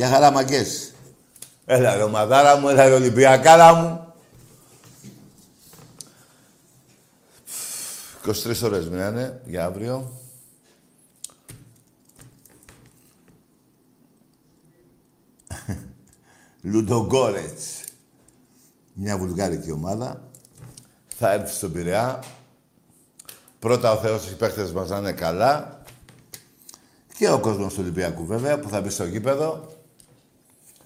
Γεια χαρά, μαγκές. Έλα ρε ομαδάρα μου, έλα ρε Ολυμπιακάρα μου. 23 ώρες μείνανε για αύριο. Λουντογκόρετς. Μια βουλγάρικη ομάδα. Θα έρθει στον Πειραιά. Πρώτα ο Θεός οι παίχτες μας να είναι καλά. Και ο κόσμος του Ολυμπιακού βέβαια που θα μπει στο γήπεδο.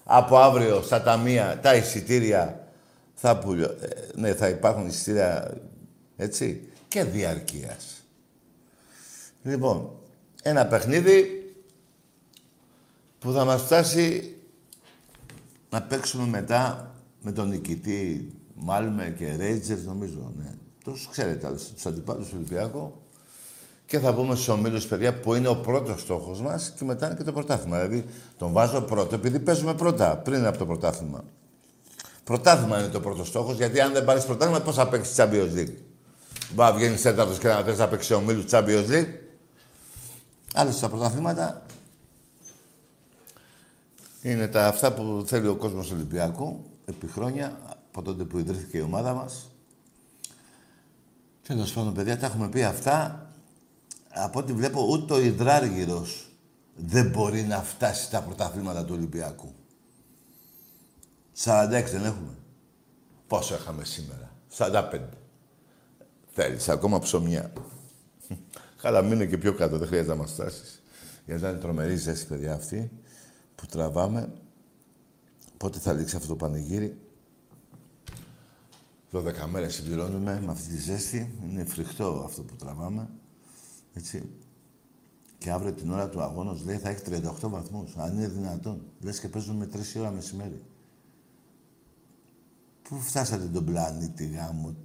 Από αύριο στα ταμεία τα εισιτήρια θα, πουλ... Ε, ναι, θα υπάρχουν εισιτήρια έτσι και διαρκείας. Λοιπόν, ένα παιχνίδι που θα μας φτάσει να παίξουμε μετά με τον νικητή Μάλμε και Ρέιτζερ, νομίζω, ναι. Τους ξέρετε, τους αντιπάλους του Ολυμπιακού. Και θα πούμε στους ομίλους, παιδιά, που είναι ο πρώτος στόχος μας και μετά είναι και το πρωτάθλημα. Δηλαδή, τον βάζω πρώτο επειδή παίζουμε πρώτα, πριν από το πρωτάθλημα. Πρωτάθλημα είναι το πρώτο στόχος, γιατί αν δεν πάρεις πρωτάθλημα, πώς θα παίξεις Champions League; Μπα βγαίνεις τέταρτος και να θες να παίξεις ομίλους Champions League. Άλλες τα πρωταθλήματα είναι τα αυτά που θέλει ο κόσμος Ολυμπιακού επί χρόνια, από τότε που ιδρύθηκε η ομάδα μας. Τέλος πάντων, παιδιά, τα έχουμε πει αυτά από ό,τι βλέπω ούτε ο Ιδράργυρος δεν μπορεί να φτάσει στα πρωταθλήματα του Ολυμπιακού. 46 δεν έχουμε. Πόσο είχαμε σήμερα; 45. Θέλεις ακόμα ψωμιά; Καλά, μείνε και πιο κάτω, δεν χρειάζεται να μας φτάσεις. Γιατί ήταν τρομερή ζέστη, παιδιά, αυτή που τραβάμε. Πότε θα λήξει αυτό το πανηγύρι; 12 μέρες συμπληρώνουμε με αυτή τη ζέστη. Είναι φρικτό αυτό που τραβάμε. Έτσι. Και αύριο την ώρα του αγώνα λέει θα έχει 38 βαθμούς. Αν είναι δυνατόν. Λες και παίζουμε 3 ώρα μεσημέρι. Πού φτάσατε τον πλανήτη γάμο,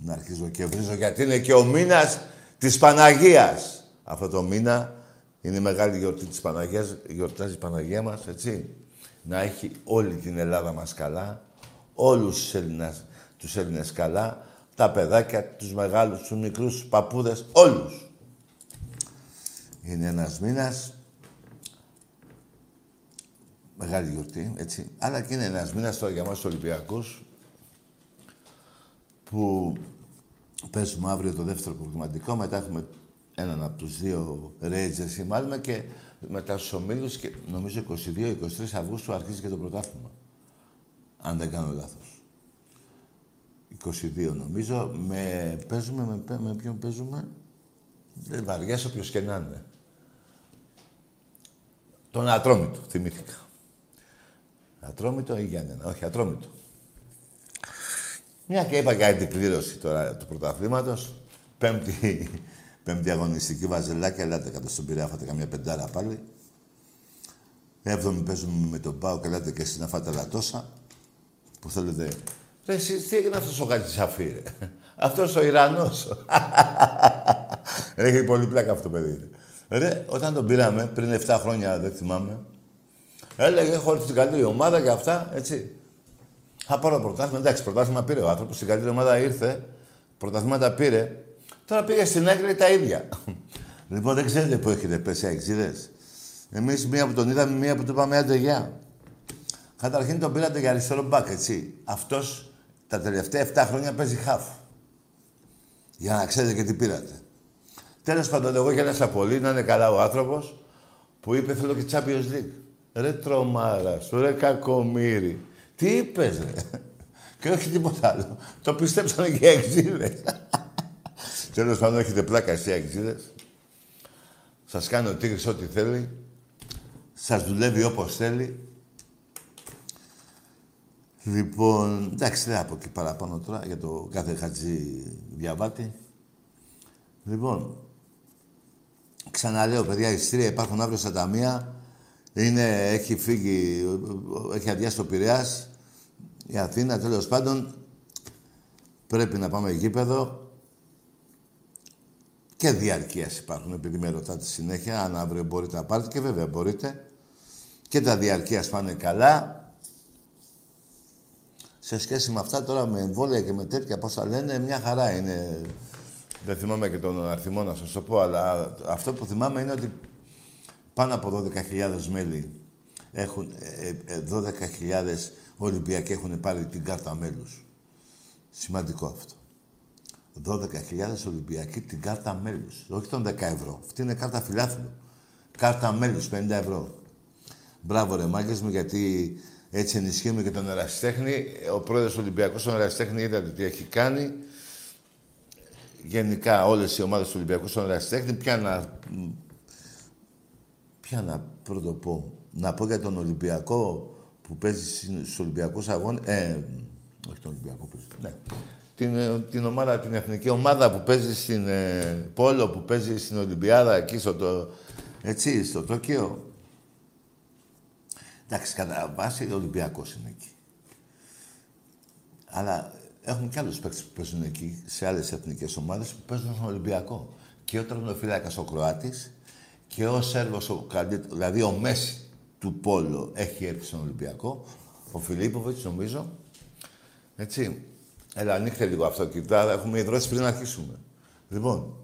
να αρχίζω και βρίζω, γιατί είναι και ο μήνας της Παναγίας. Αυτό το μήνα είναι η μεγάλη γιορτή της Παναγίας, γιορτάζει η Παναγία μας, έτσι. Να έχει όλη την Ελλάδα μας καλά, όλους τους Έλληνες τους Έλληνες καλά, τα παιδάκια, τους μεγάλους, τους μικρούς, τους παππούδες, όλους. Είναι ένας μήνας, μεγάλη γιορτή, έτσι. Αλλά και είναι ένας μήνας τώρα για μας τους Ολυμπιακούς, που παίζουμε αύριο το δεύτερο προβληματικό, μετά έχουμε έναν από τους δύο Ρέιτζερς ή μάλλον και μετά στους ομίλους και νομίζω 22-23 Αυγούστου αρχίζει και το πρωτάθλημα. Αν δεν κάνω λάθος. 22 νομίζω. Με, παίζουμε, με, με ποιον παίζουμε; Δεν βαριέσαι όποιος και να είναι. Τον Ατρόμητο, θυμήθηκα. Ατρόμητο ή Γιάννενα; Όχι, Ατρόμητο. Μια και είπα για την κλήρωση τώρα του πρωταθλήματος. Πέμπτη, πέμπτη αγωνιστική βαζελάκια. Ελάτε κάτω στον Πειραιά, φάτε καμιά πεντάρα πάλι. Έβδομη παίζουμε με τον Πάο και ελάτε και εσείς να φάτε λατόσα. Που θέλετε... Ρε, εσείς, τι έγινε αυτός ο Σαφίρε; Αυτός ο Ιρανός. Έχει πολύ πλάκα αυτό το παιδί. Ρε, όταν τον πήραμε πριν 7 χρόνια, δεν θυμάμαι, έλεγε: Έχω έρθει στην καλύτερη ομάδα και αυτά, έτσι. Θα πάρω πρωτάθλημα. Εντάξει, πρωτάθλημα πήρε ο άνθρωπος. Στην καλύτερη ομάδα ήρθε πρωταθλήματα πήρε. Τώρα πήγε στην Έγκρη τα ίδια. λοιπόν, δεν ξέρετε που έχετε πέσει αεξίδες. Εμείς μία που τον είδαμε, μία που του είπαμε άντε γεια. Καταρχήν τον πήρατε για αριστερό μπακ, έτσι. Αυτός τα τελευταία 7 χρόνια παίζει χαφ. Για να ξέρετε και τι πήρατε. Τέλος πάντων, εγώ γέλασα πολύ, να είναι καλά ο άνθρωπος που είπε θέλω και Champions League. Ρε τρομάρας σου, ρε κακομύρι. Τι είπες, ρε; και όχι τίποτα άλλο. Το πιστέψανε και οι εξίδες. Τέλος πάντων, έχετε πλάκα εσύ εξίδες. Σας κάνει ο Τίγρης ό,τι θέλει. Σας δουλεύει όπως θέλει. Λοιπόν, εντάξει, δεν από εκεί παραπάνω τώρα για το κάθε χατζή διαβάτη. Λοιπόν, ξαναλέω, παιδιά, εισιτήρια υπάρχουν αύριο στα ταμεία. Είναι, έχει φύγει, έχει αδειάσει το Πειραιάς, η Αθήνα, τέλος πάντων. Πρέπει να πάμε γήπεδο. Και διαρκείας υπάρχουν, επειδή με ρωτάτε συνέχεια, αν αύριο μπορείτε να πάρετε και βέβαια μπορείτε. Και τα διαρκείας πάνε καλά σε σχέση με αυτά τώρα με εμβόλια και με τέτοια πώς θα λένε, μια χαρά είναι. Δεν θυμάμαι και τον αριθμό να σας το πω, αλλά αυτό που θυμάμαι είναι ότι πάνω από 12.000 μέλη έχουν, 12.000 ε, ε, Ολυμπιακοί έχουν πάρει την κάρτα μέλους. Σημαντικό αυτό. 12.000 Ολυμπιακοί την κάρτα μέλους. Όχι των 10 ευρώ. Αυτή είναι κάρτα φιλάθλου. Κάρτα μέλους, 50 ευρώ. Μπράβο ρε μάγκες μου, γιατί έτσι ενισχύουμε και τον Ερασιτέχνη. Ο πρόεδρος του Ολυμπιακού στον Ερασιτέχνη είδατε τι έχει κάνει. Γενικά όλες οι ομάδες του Ολυμπιακού στον Ερασιτέχνη. Ποια να... Ποια να πρώτο πω. Να πω για τον Ολυμπιακό που παίζει στους Ολυμπιακούς αγώνες. Ε, όχι τον Ολυμπιακό που ναι. Την, ε, την ομάδα, την εθνική ομάδα που παίζει στην ε, Πόλο, που παίζει στην Ολυμπιάδα, εκεί στο, το, έτσι, στο Τόκιο. Εντάξει, κατά βάση ο Ολυμπιακός είναι εκεί. Αλλά έχουν και άλλους παίκτες που παίζουν εκεί, σε άλλες εθνικές ομάδες που παίζουν στον Ολυμπιακό. Και ο τερματοφύλακα ο Κροάτης και ο Σέρβος, ο δηλαδή ο Μέση του Πόλο έχει έρθει στον Ολυμπιακό. Ο Φιλίπποβιτς, νομίζω. Έτσι. Έλα, ανοίχτε λίγο αυτό, κοιτά, έχουμε ιδρώσει πριν να αρχίσουμε. Λοιπόν,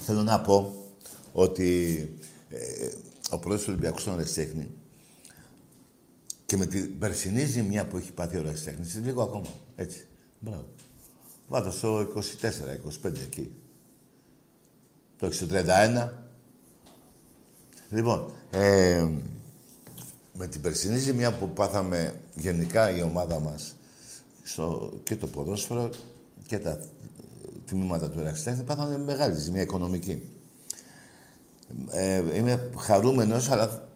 θέλω να πω ότι ε, ο πρόεδρος του Ολυμπιακού στον Ρεξέχνη και με την περσινή ζημιά που έχει πάθει ο Ρεξέχνης, λίγο ακόμα. Έτσι. Μπράβο. Βάτω στο 24, 25 εκεί. Το 631. Λοιπόν, ε, με την περσινή ζημιά που πάθαμε γενικά η ομάδα μας στο, και το ποδόσφαιρο και τα τμήματα του Εραξιτέχνη πάθαμε μεγάλη ζημιά οικονομική. Ε, είμαι χαρούμενος, αλλά ε,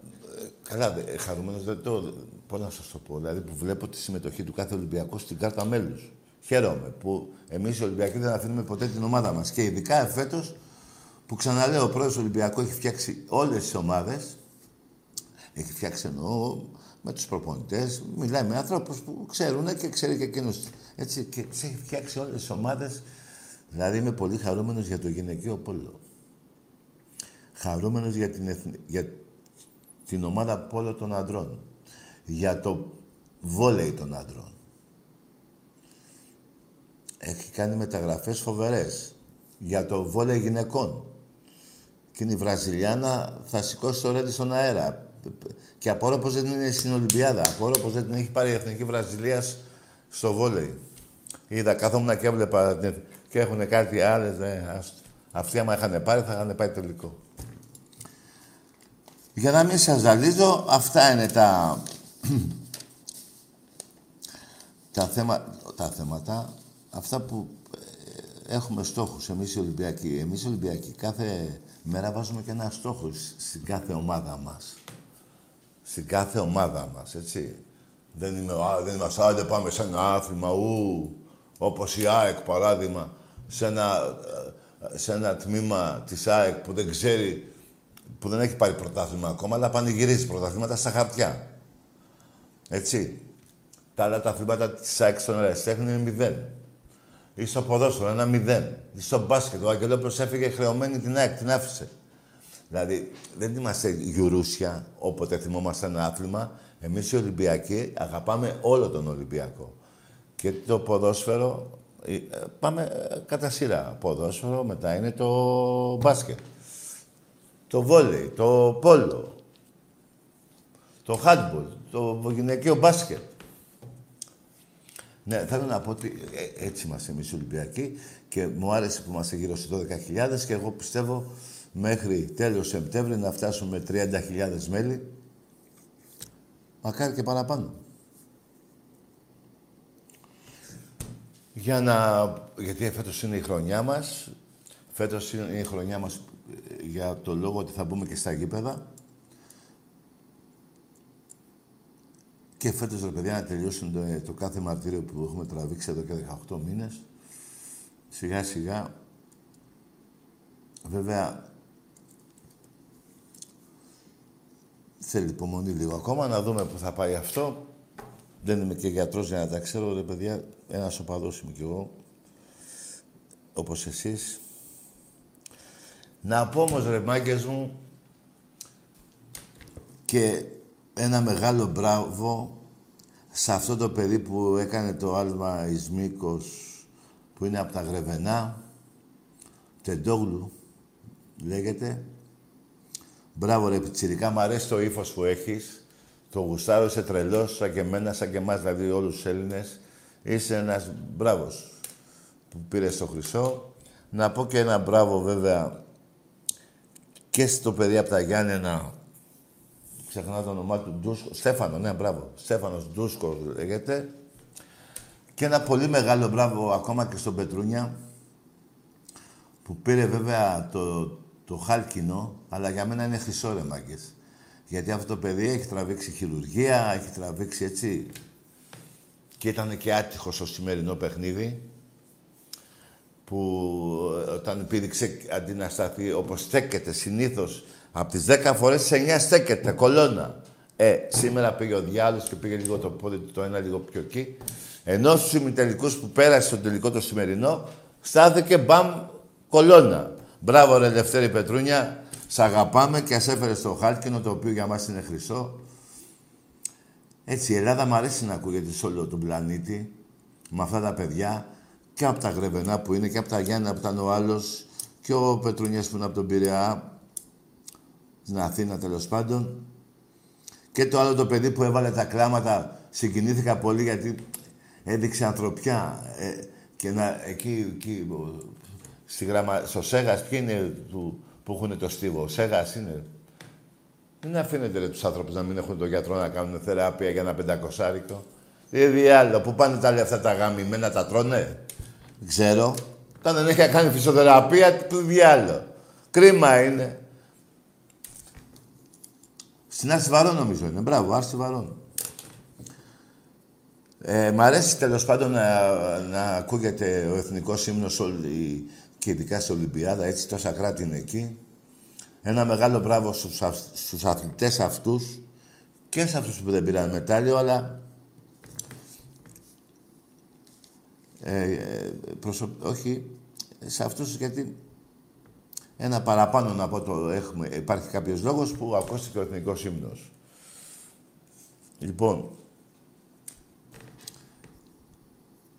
καλά, ε, χαρούμενος δεν το... Πώς να σας το πω, δηλαδή που βλέπω τη συμμετοχή του κάθε Ολυμπιακού στην κάρτα μέλους. Χαίρομαι που εμείς οι Ολυμπιακοί δεν αφήνουμε ποτέ την ομάδα μας. Και ειδικά εφέτος, που ξαναλέω, ο πρόεδρος του Ολυμπιακού έχει φτιάξει όλες τις ομάδες. Έχει φτιάξει εννοώ με τους προπονητές. Μιλάει με άνθρωπους που ξέρουν και ξέρει και εκείνος. Έτσι, και έχει φτιάξει όλες τις ομάδες. Δηλαδή είμαι πολύ χαρούμενος για το γυναικείο πόλο χαρούμενος για την, για την ομάδα πόλο των αντρών. Για το βόλεϊ των αντρών. Έχει κάνει μεταγραφές φοβερές. Για το βόλεϊ γυναικών. Και η Βραζιλιάνα θα σηκώσει το ρέντι στον αέρα. Και απορώ πως δεν είναι στην Ολυμπιάδα. Απορώ πως δεν την έχει πάρει η Εθνική Βραζιλίας στο βόλεϊ. Είδα, καθόμουν και έβλεπα και έχουν κάτι άλλες. Ναι, Αυτοί άμα είχαν πάρει θα είχαν πάει τελικό. Για να μην σας ζαλίζω, αυτά είναι τα, τα, θέμα, τα θέματα, αυτά που ε, έχουμε στόχους εμείς οι Ολυμπιακοί. Εμείς οι Ολυμπιακοί κάθε μέρα βάζουμε και ένα στόχο στην κάθε ομάδα μας. Στην κάθε ομάδα μας, έτσι. Δεν, είμαι, δεν είμαστε, άντε πάμε σε ένα άθλημα, ου, όπως η ΑΕΚ παράδειγμα, σε ένα, ε, σε ένα τμήμα της ΑΕΚ που δεν ξέρει που δεν έχει πάρει πρωτάθλημα ακόμα, αλλά πανηγυρίζει πρωταθλήματα στα χαρτιά. Έτσι. Τα άλλα τα αθλήματα της ΑΕΚ στον Ερασιτέχνη είναι μηδέν. Ή στο ποδόσφαιρο ένα μηδέν. Ή στο μπάσκετ. Ο Αγγελόπουλος έφυγε χρεωμένη την ΑΕΚ, την άφησε. Δηλαδή δεν είμαστε γιουρούσια όποτε θυμόμαστε ένα άθλημα. Εμείς οι Ολυμπιακοί αγαπάμε όλο τον Ολυμπιακό. Και το ποδόσφαιρο, ε, πάμε ε, κατά σειρά. Ποδόσφαιρο, μετά είναι το μπάσκετ. Το βόλεϊ, το πόλο, το handball, το γυναικείο μπάσκετ. Ναι, θέλω να πω ότι ε, έτσι είμαστε εμείς οι Ολυμπιακοί και μου άρεσε που είμαστε γύρω στις 12.000 και εγώ πιστεύω μέχρι τέλος Σεπτέμβρη να φτάσουμε 30.000 μέλη. Μακάρι και παραπάνω. Για να... Γιατί φέτος είναι η χρονιά μας. Φέτος είναι η χρονιά μας ε, για το λόγο ότι θα μπούμε και στα γήπεδα. Και φέτος, ρε παιδιά, να τελειώσουν το, το κάθε μαρτύριο που έχουμε τραβήξει εδώ και 18 μήνες. Σιγά σιγά. Βέβαια, θέλει υπομονή λίγο ακόμα, να δούμε που θα πάει αυτό. Δεν είμαι και γιατρός για να τα ξέρω, ρε παιδιά. Ένας οπαδός είμαι κι εγώ. Όπως εσείς. Να πω όμως, ρε μάγκες μου, και ένα μεγάλο μπράβο σε αυτό το παιδί που έκανε το άλμα Ισμίκος που είναι από τα Γρεβενά, Τεντόγλου λέγεται. Μπράβο ρε πιτσιρικά, μου αρέσει το ύφος που έχεις. Το γουστάρω, είσαι τρελός, σαν και εμένα, σαν και εμάς, δηλαδή όλους τους Έλληνες. Είσαι ένας μπράβος που πήρες το χρυσό. Να πω και ένα μπράβο βέβαια και στο παιδί από τα Γιάννενα ξεχνάω το όνομά του, Ντούσκο, Στέφανο, ναι, μπράβο. Στέφανος Ντούσκο λέγεται. Και ένα πολύ μεγάλο μπράβο ακόμα και στον Πετρούνια, που πήρε βέβαια το, το χάλκινο, αλλά για μένα είναι χρυσό ρε μάγκες. Γιατί αυτό το παιδί έχει τραβήξει χειρουργία, έχει τραβήξει έτσι. Και ήταν και άτυχος στο σημερινό παιχνίδι, που όταν πήδηξε αντί να σταθεί όπως στέκεται συνήθως από τις 10 φορές σε 9 στέκεται, κολόνα. Ε, σήμερα πήγε ο διάλογος και πήγε λίγο το πόδι του το ένα λίγο πιο εκεί. Ενώ στους ημιτελικούς που πέρασε στο τελικό το σημερινό, στάθηκε μπαμ κολόνα. Μπράβο ρε Δευτέρη Πετρούνια, σ' αγαπάμε και ας έφερες στο χάλκινο το οποίο για μας είναι χρυσό. Έτσι η Ελλάδα μου αρέσει να ακούγεται σε όλο τον πλανήτη με αυτά τα παιδιά και από τα Γρεβενά που είναι και από τα Γιάννα που ήταν ο άλλος και ο Πετρούνιας που είναι από τον Πειραιά στην Αθήνα τέλος πάντων. Και το άλλο το παιδί που έβαλε τα κλάματα, συγκινήθηκα πολύ γιατί έδειξε ανθρωπιά. Ε, και να, εκεί, εκεί στη γραμμα, στο Σέγας, ποιοι είναι του, που έχουν το στίβο. Ο Σέγας είναι. Δεν αφήνετε ρε, τους άνθρωπους να μην έχουν τον γιατρό να κάνουν θεραπεία για ένα πεντακοσάρικο. Δηλαδή άλλο, που πάνε τα λεφτά τα γαμημένα, τα τρώνε; Δεν ξέρω. Όταν δεν έχει κάνει φυσιοθεραπεία, τι διάλο. Κρίμα είναι. Στην Άρση Βαρών νομίζω είναι. Μπράβο, Άρση Βαρών. Ε, μ' αρέσει τέλος πάντων να, να ακούγεται ο εθνικός ύμνος και ειδικά στην Ολυμπιάδα, έτσι τόσα κράτη είναι εκεί. Ένα μεγάλο μπράβο στους, στους αθλητές αυτούς και σε αυτούς που δεν πήραν μετάλλιο, αλλά ε, ε όχι σε αυτούς γιατί ένα παραπάνω να πω το έχουμε. Υπάρχει κάποιος λόγος που ακούστηκε ο εθνικός ύμνος. Λοιπόν,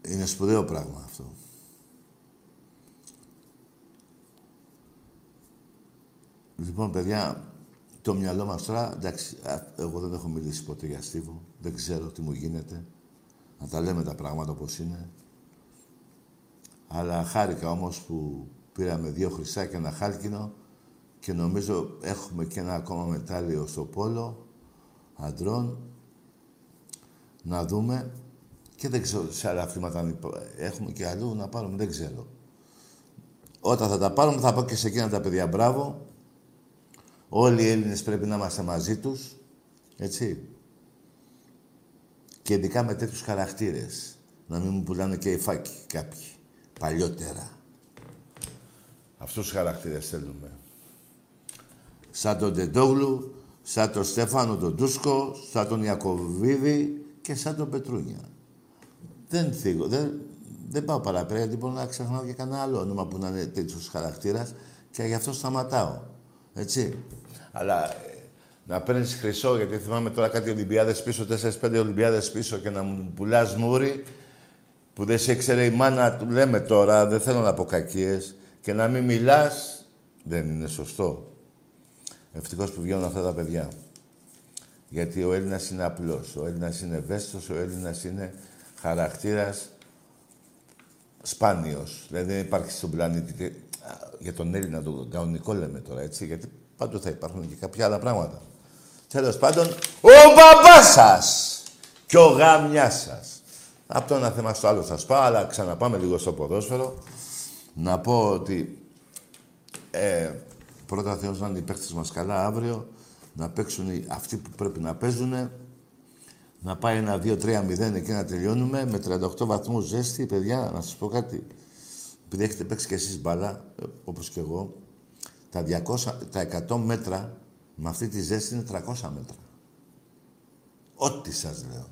είναι σπουδαίο πράγμα αυτό. Λοιπόν, παιδιά, το μυαλό μας τώρα, εντάξει, εγώ δεν έχω μιλήσει ποτέ για Στίβο, δεν ξέρω τι μου γίνεται. Να τα λέμε τα πράγματα όπως είναι. Αλλά χάρηκα όμως που Πήραμε δύο χρυσά και ένα χάλκινο και νομίζω έχουμε και ένα ακόμα μετάλλιο στο πόλο αντρών. Να δούμε. Και δεν ξέρω σε άλλα αθλήματα έχουμε και αλλού να πάρουμε, δεν ξέρω. Όταν θα τα πάρουμε θα πω και σε εκείνα τα παιδιά μπράβο. Όλοι οι Έλληνες πρέπει να είμαστε μαζί τους. Έτσι. Και ειδικά με τέτοιους χαρακτήρες. Να μην μου πουλάνε και οι φάκοι κάποιοι. Παλιότερα. Αυτούς τους χαρακτήρες θέλουμε. Σαν τον Τεντόγλου, σαν τον Στέφανο τον Τούσκο, σαν τον Ιακωβίδη και σαν τον Πετρούνια. Δεν θίγω, δεν, δεν πάω παραπέρα γιατί μπορώ να ξεχνάω και κανένα άλλο όνομα που να είναι τέτοιος χαρακτήρας και γι' αυτό σταματάω. Έτσι. Αλλά ε, να παίρνεις χρυσό, γιατί θυμάμαι τώρα κάτι Ολυμπιάδες πίσω, 4-5 Ολυμπιάδες πίσω και να μου πουλάς μούρι, που δεν σε ήξερε η μάνα του, λέμε τώρα, δεν θέλω να πω κακίες, και να μην μιλάς, δεν είναι σωστό. Ευτυχώς που βγαίνουν αυτά τα παιδιά. Γιατί ο Έλληνας είναι απλός, ο Έλληνας είναι ευαίσθητος, ο Έλληνας είναι χαρακτήρας σπάνιος. Δηλαδή δεν υπάρχει στον πλανήτη, για τον Έλληνα το κανονικό λέμε τώρα, έτσι, γιατί πάντοτε θα υπάρχουν και κάποια άλλα πράγματα. Τέλος πάντων, ο μπαμπάς σας και ο γάμιάς σας. Από το ένα θέμα στο άλλο σας πάω, αλλά ξαναπάμε λίγο στο ποδόσφαιρο. Να πω ότι ε, πρώτα Θεός να είναι οι παίχτες μας καλά αύριο, να παίξουν αυτοί που πρέπει να παίζουν, να πάει ένα 2-3-0 εκεί να τελειώνουμε με 38 βαθμούς ζέστη, παιδιά, να σας πω κάτι. Επειδή έχετε παίξει κι εσείς μπάλα, ε, όπως και εγώ, τα, 200, τα 100 μέτρα με αυτή τη ζέστη είναι 300 μέτρα. Ό,τι σας λέω.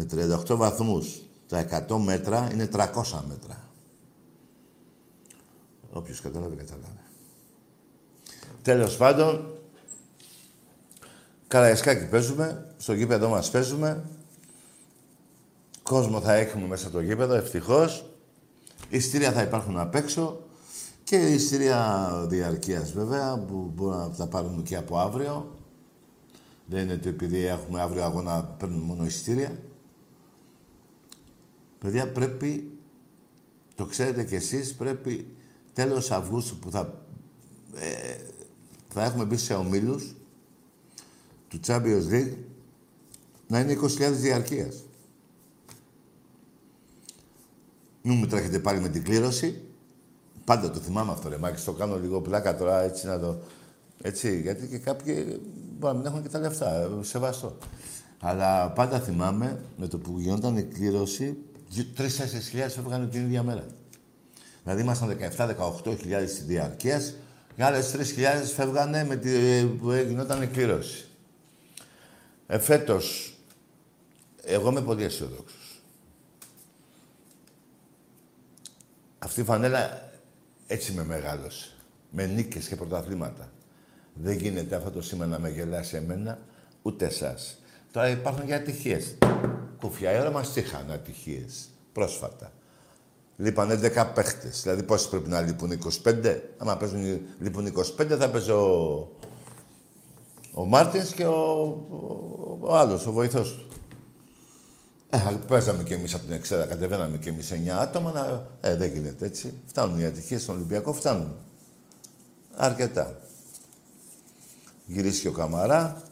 Με 38 βαθμούς τα 100 μέτρα είναι 300 μέτρα. Όποιος κατάλαβε, κατάλαβε. Τέλος πάντων, Καραϊσκάκι παίζουμε, στο γήπεδο μας παίζουμε. Κόσμο θα έχουμε μέσα το γήπεδο, ευτυχώς. Ιστήρια θα υπάρχουν απ' έξω. Και ιστήρια διαρκείας βέβαια, που μπορούμε να τα πάρουμε και από αύριο. Δεν είναι ότι επειδή έχουμε αύριο αγώνα παίρνουμε μόνο εισιτήρια. Παιδιά, πρέπει, το ξέρετε κι εσείς, πρέπει τέλος Αυγούστου που θα, ε, θα έχουμε μπει σε ομίλους του Champions League να είναι 20.000 διαρκείας. Μην μου τρέχετε πάλι με την κλήρωση. Πάντα το θυμάμαι αυτό, ρε Μάκη. Το κάνω λίγο πλάκα τώρα, έτσι να το... Έτσι, γιατί και κάποιοι μπορεί να μην έχουν και τα λεφτά. Ε, σεβαστό. Αλλά πάντα θυμάμαι με το που γινόταν η κλήρωση, τρει-τέσσερι χιλιάδες έφυγαν την ίδια μέρα. Δηλαδή ήμασταν 17-18 χιλιάδες διαρκείας και άλλες 3.000 φεύγανε με τη, που γινόταν η κλήρωση. Εφέτος, εγώ είμαι πολύ αισιοδόξος. Αυτή η φανέλα έτσι με μεγάλωσε. Με νίκες και πρωταθλήματα. Δεν γίνεται αυτό το σήμα να με γελάσει εμένα, ούτε εσάς. Τώρα υπάρχουν και ατυχίες. Κουφιά, η ώρα μας είχαν ατυχίες. Πρόσφατα. Λείπανε 10 παίχτες. Δηλαδή, πόσοι πρέπει να λείπουν, 25. Άμα παίζουν, λείπουν 25, θα παίζει ο, ο Μάρτινς και ο, ο, ο άλλος, ο βοηθός του. Ε, παίζαμε κι εμείς από την Εξέδα, κατεβαίναμε κι εμείς 9 άτομα. Να... Ε, δεν γίνεται έτσι. Φτάνουν οι ατυχίες στον Ολυμπιακό, φτάνουν. Αρκετά. Γυρίσει και ο Καμαρά,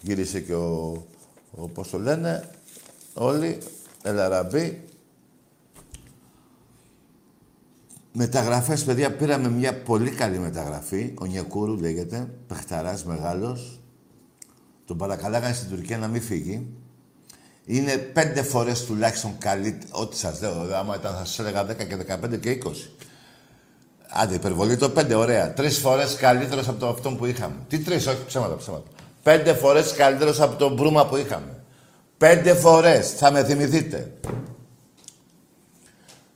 γύρισε και ο, ο πώς το λένε, όλοι, Ελαραμπή. Μεταγραφές, παιδιά, πήραμε μια πολύ καλή μεταγραφή. Ο Νιακούρου λέγεται, παιχταράς μεγάλος. Τον παρακαλάγανε στην Τουρκία να μην φύγει. Είναι πέντε φορές τουλάχιστον καλύτερο, ό,τι σας λέω, άμα ήταν θα σας έλεγα 10 και 15 και 20. Άντε, υπερβολή το πέντε, ωραία. Τρεις φορές καλύτερος από το αυτό που είχαμε. Τι τρεις, όχι ψέματα, ψέματα. Πέντε φορές καλύτερος από τον Μπρούμα που είχαμε. Πέντε φορές, θα με θυμηθείτε.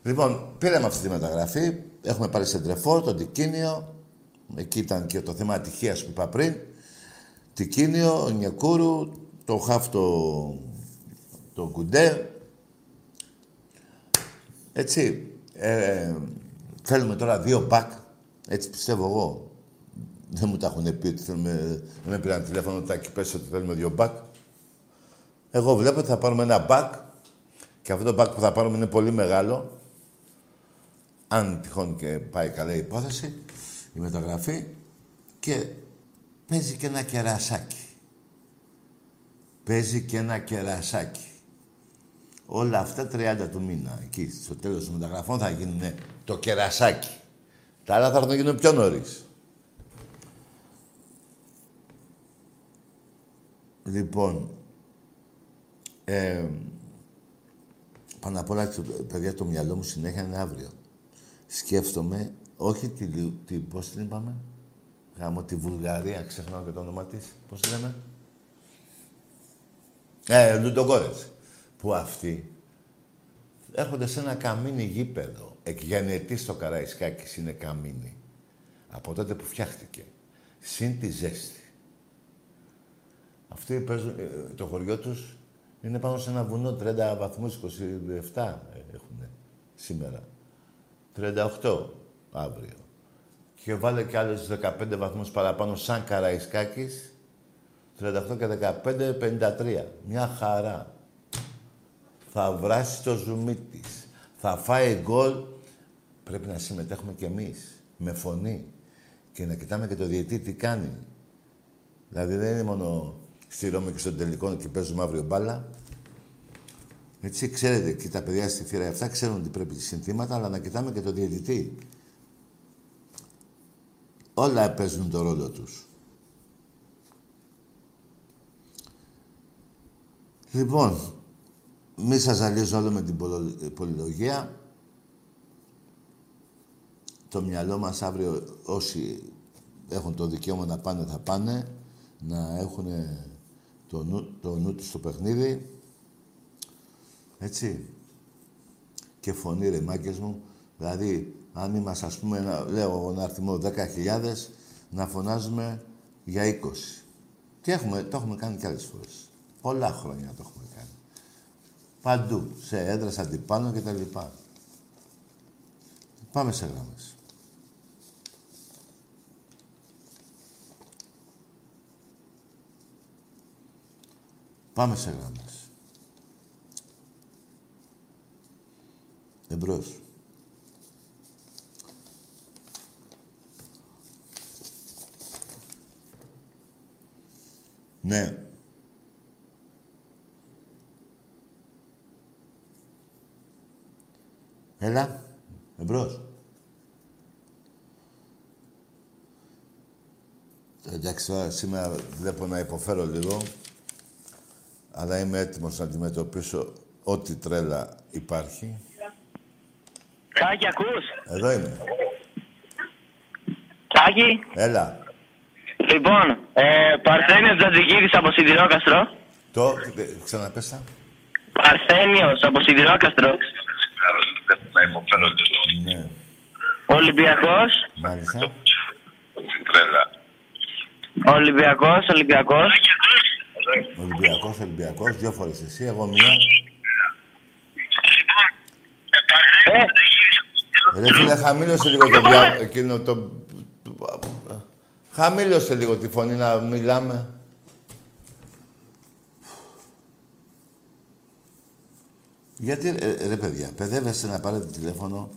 Λοιπόν, πήραμε αυτή τη μεταγραφή. Έχουμε πάρει σε τρεφό, το Τικίνιο. Εκεί ήταν και το θέμα ατυχίας που είπα πριν. Τικίνιο, Νιακούρου, το Χάφτο, το Κουντέ. Έτσι. Ε, Θέλουμε τώρα δύο μπακ. Έτσι πιστεύω εγώ. Δεν μου τα έχουν πει ότι θέλουμε... Δεν με πήραν τηλέφωνο τα εκεί πέσει ότι θέλουμε δύο μπακ. Εγώ βλέπω ότι θα πάρουμε ένα μπακ και αυτό το μπακ που θα πάρουμε είναι πολύ μεγάλο. Αν τυχόν και πάει καλά η υπόθεση, η μεταγραφή και παίζει και ένα κερασάκι. Παίζει και ένα κερασάκι. Όλα αυτά 30 του μήνα. Εκεί, στο τέλος των μεταγραφών θα γίνουν το κερασάκι. Τα άλλα θα έρθουν να γίνουν πιο νωρίς. Λοιπόν, ε, πάνω απ' όλα, παιδιά, το μυαλό μου συνέχεια είναι αύριο. Σκέφτομαι, όχι τη, τη πώς την είπαμε, γάμω τη Βουλγαρία, ξεχνάω και το όνομα της, πώς τη λέμε. Ε, Λουντογκόρετς. Που αυτοί έρχονται σε ένα καμίνι γήπεδο εκγενετής στο Καραϊσκάκης είναι καμίνι. Από τότε που φτιάχτηκε. Συν τη ζέστη. Αυτοί παίζουν, ε, το χωριό τους Είναι πάνω σε ένα βουνό 30 βαθμούς, 27 έχουν σήμερα. 38 αύριο. Και βάλε και άλλες 15 βαθμούς παραπάνω σαν Καραϊσκάκης. 38 και 15, 53. Μια χαρά. Θα βράσει το ζουμί της. Θα φάει γκολ. Πρέπει να συμμετέχουμε κι εμείς. Με φωνή. Και να κοιτάμε και το διετή τι κάνει. Δηλαδή δεν είναι μόνο στη Ρώμη και στον τελικό και παίζουμε αύριο μπάλα. Έτσι, ξέρετε, και τα παιδιά στη φύρα αυτά ξέρουν ότι πρέπει συνθήματα, αλλά να κοιτάμε και το διαιτητή. Όλα παίζουν το ρόλο τους. Λοιπόν, μη σας ζαλίζω όλο με την πολυλογία. Το μυαλό μας αύριο όσοι έχουν το δικαίωμα να πάνε θα πάνε, να έχουν το νου, το νου τους στο παιχνίδι. Έτσι. Και φωνή ρε μάγκες μου. Δηλαδή, αν είμαστε, ας πούμε, ένα, λέω ένα αριθμό 10.000, να φωνάζουμε για 20. Και έχουμε, το έχουμε κάνει κι άλλες φορές. Πολλά χρόνια το έχουμε κάνει. Παντού. Σε έδρας, αντιπάνω και τα λοιπά. Πάμε σε γράμμες. Πάμε σε γράμμες. Εμπρός. Ναι. Έλα. Εμπρός. Εντάξει, σήμερα βλέπω να υποφέρω λίγο, αλλά είμαι έτοιμος να αντιμετωπίσω ό,τι τρέλα υπάρχει. Κάκη, ακούς; Εδώ είμαι. Κάκη. Έλα. Λοιπόν, ε, Παρθένιος Τζατζικίδης από Σιδηρόκαστρο. Το, ε, ξαναπέσα. Παρθένιος από Σιδηρόκαστρο. Να υποφέρω λίγο. Ναι. Ολυμπιακός. Μάλιστα. Τρέλα. Ολυμπιακός, Ολυμπιακός. Ολυμπιακός, Ολυμπιακός. Δύο φορές εσύ, εγώ μία. Ε, Ρε φίλε, χαμήλωσε λίγο το διά... εκείνο το... Χαμήλωσε λίγο τη φωνή να μιλάμε. Γιατί, ε, ρε παιδιά, παιδεύεστε να πάρετε τηλέφωνο.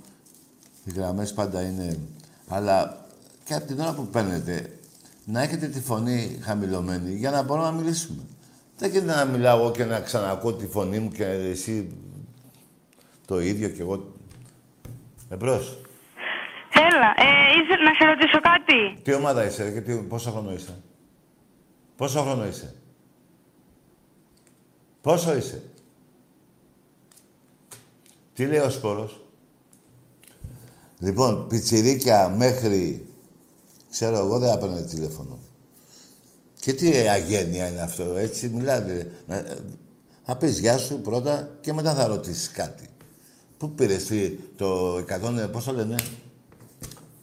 Οι γραμμές πάντα είναι... Αλλά και από την ώρα που παίρνετε, να έχετε τη φωνή χαμηλωμένη για να μπορούμε να μιλήσουμε. Δεν γίνεται να μιλάω εγώ και να ξανακούω τη φωνή μου και εσύ το ίδιο κι εγώ. Εμπρός. Έλα, ε, ήθελα να σε ρωτήσω κάτι. Τι ομάδα είσαι ρε, και τι, πόσο χρόνο είσαι; Πόσο χρόνο είσαι; Πόσο είσαι; Τι λέει ο Σπόρος; Λοιπόν, πιτσιρίκια μέχρι... Ξέρω, εγώ δεν έπαιρνα τηλέφωνο. Και τι αγένεια είναι αυτό, έτσι μιλάτε. Να- Θα πεις γεια σου πρώτα και μετά θα ρωτήσεις κάτι. Πού πήρες τι, το 100, πώς το λένε,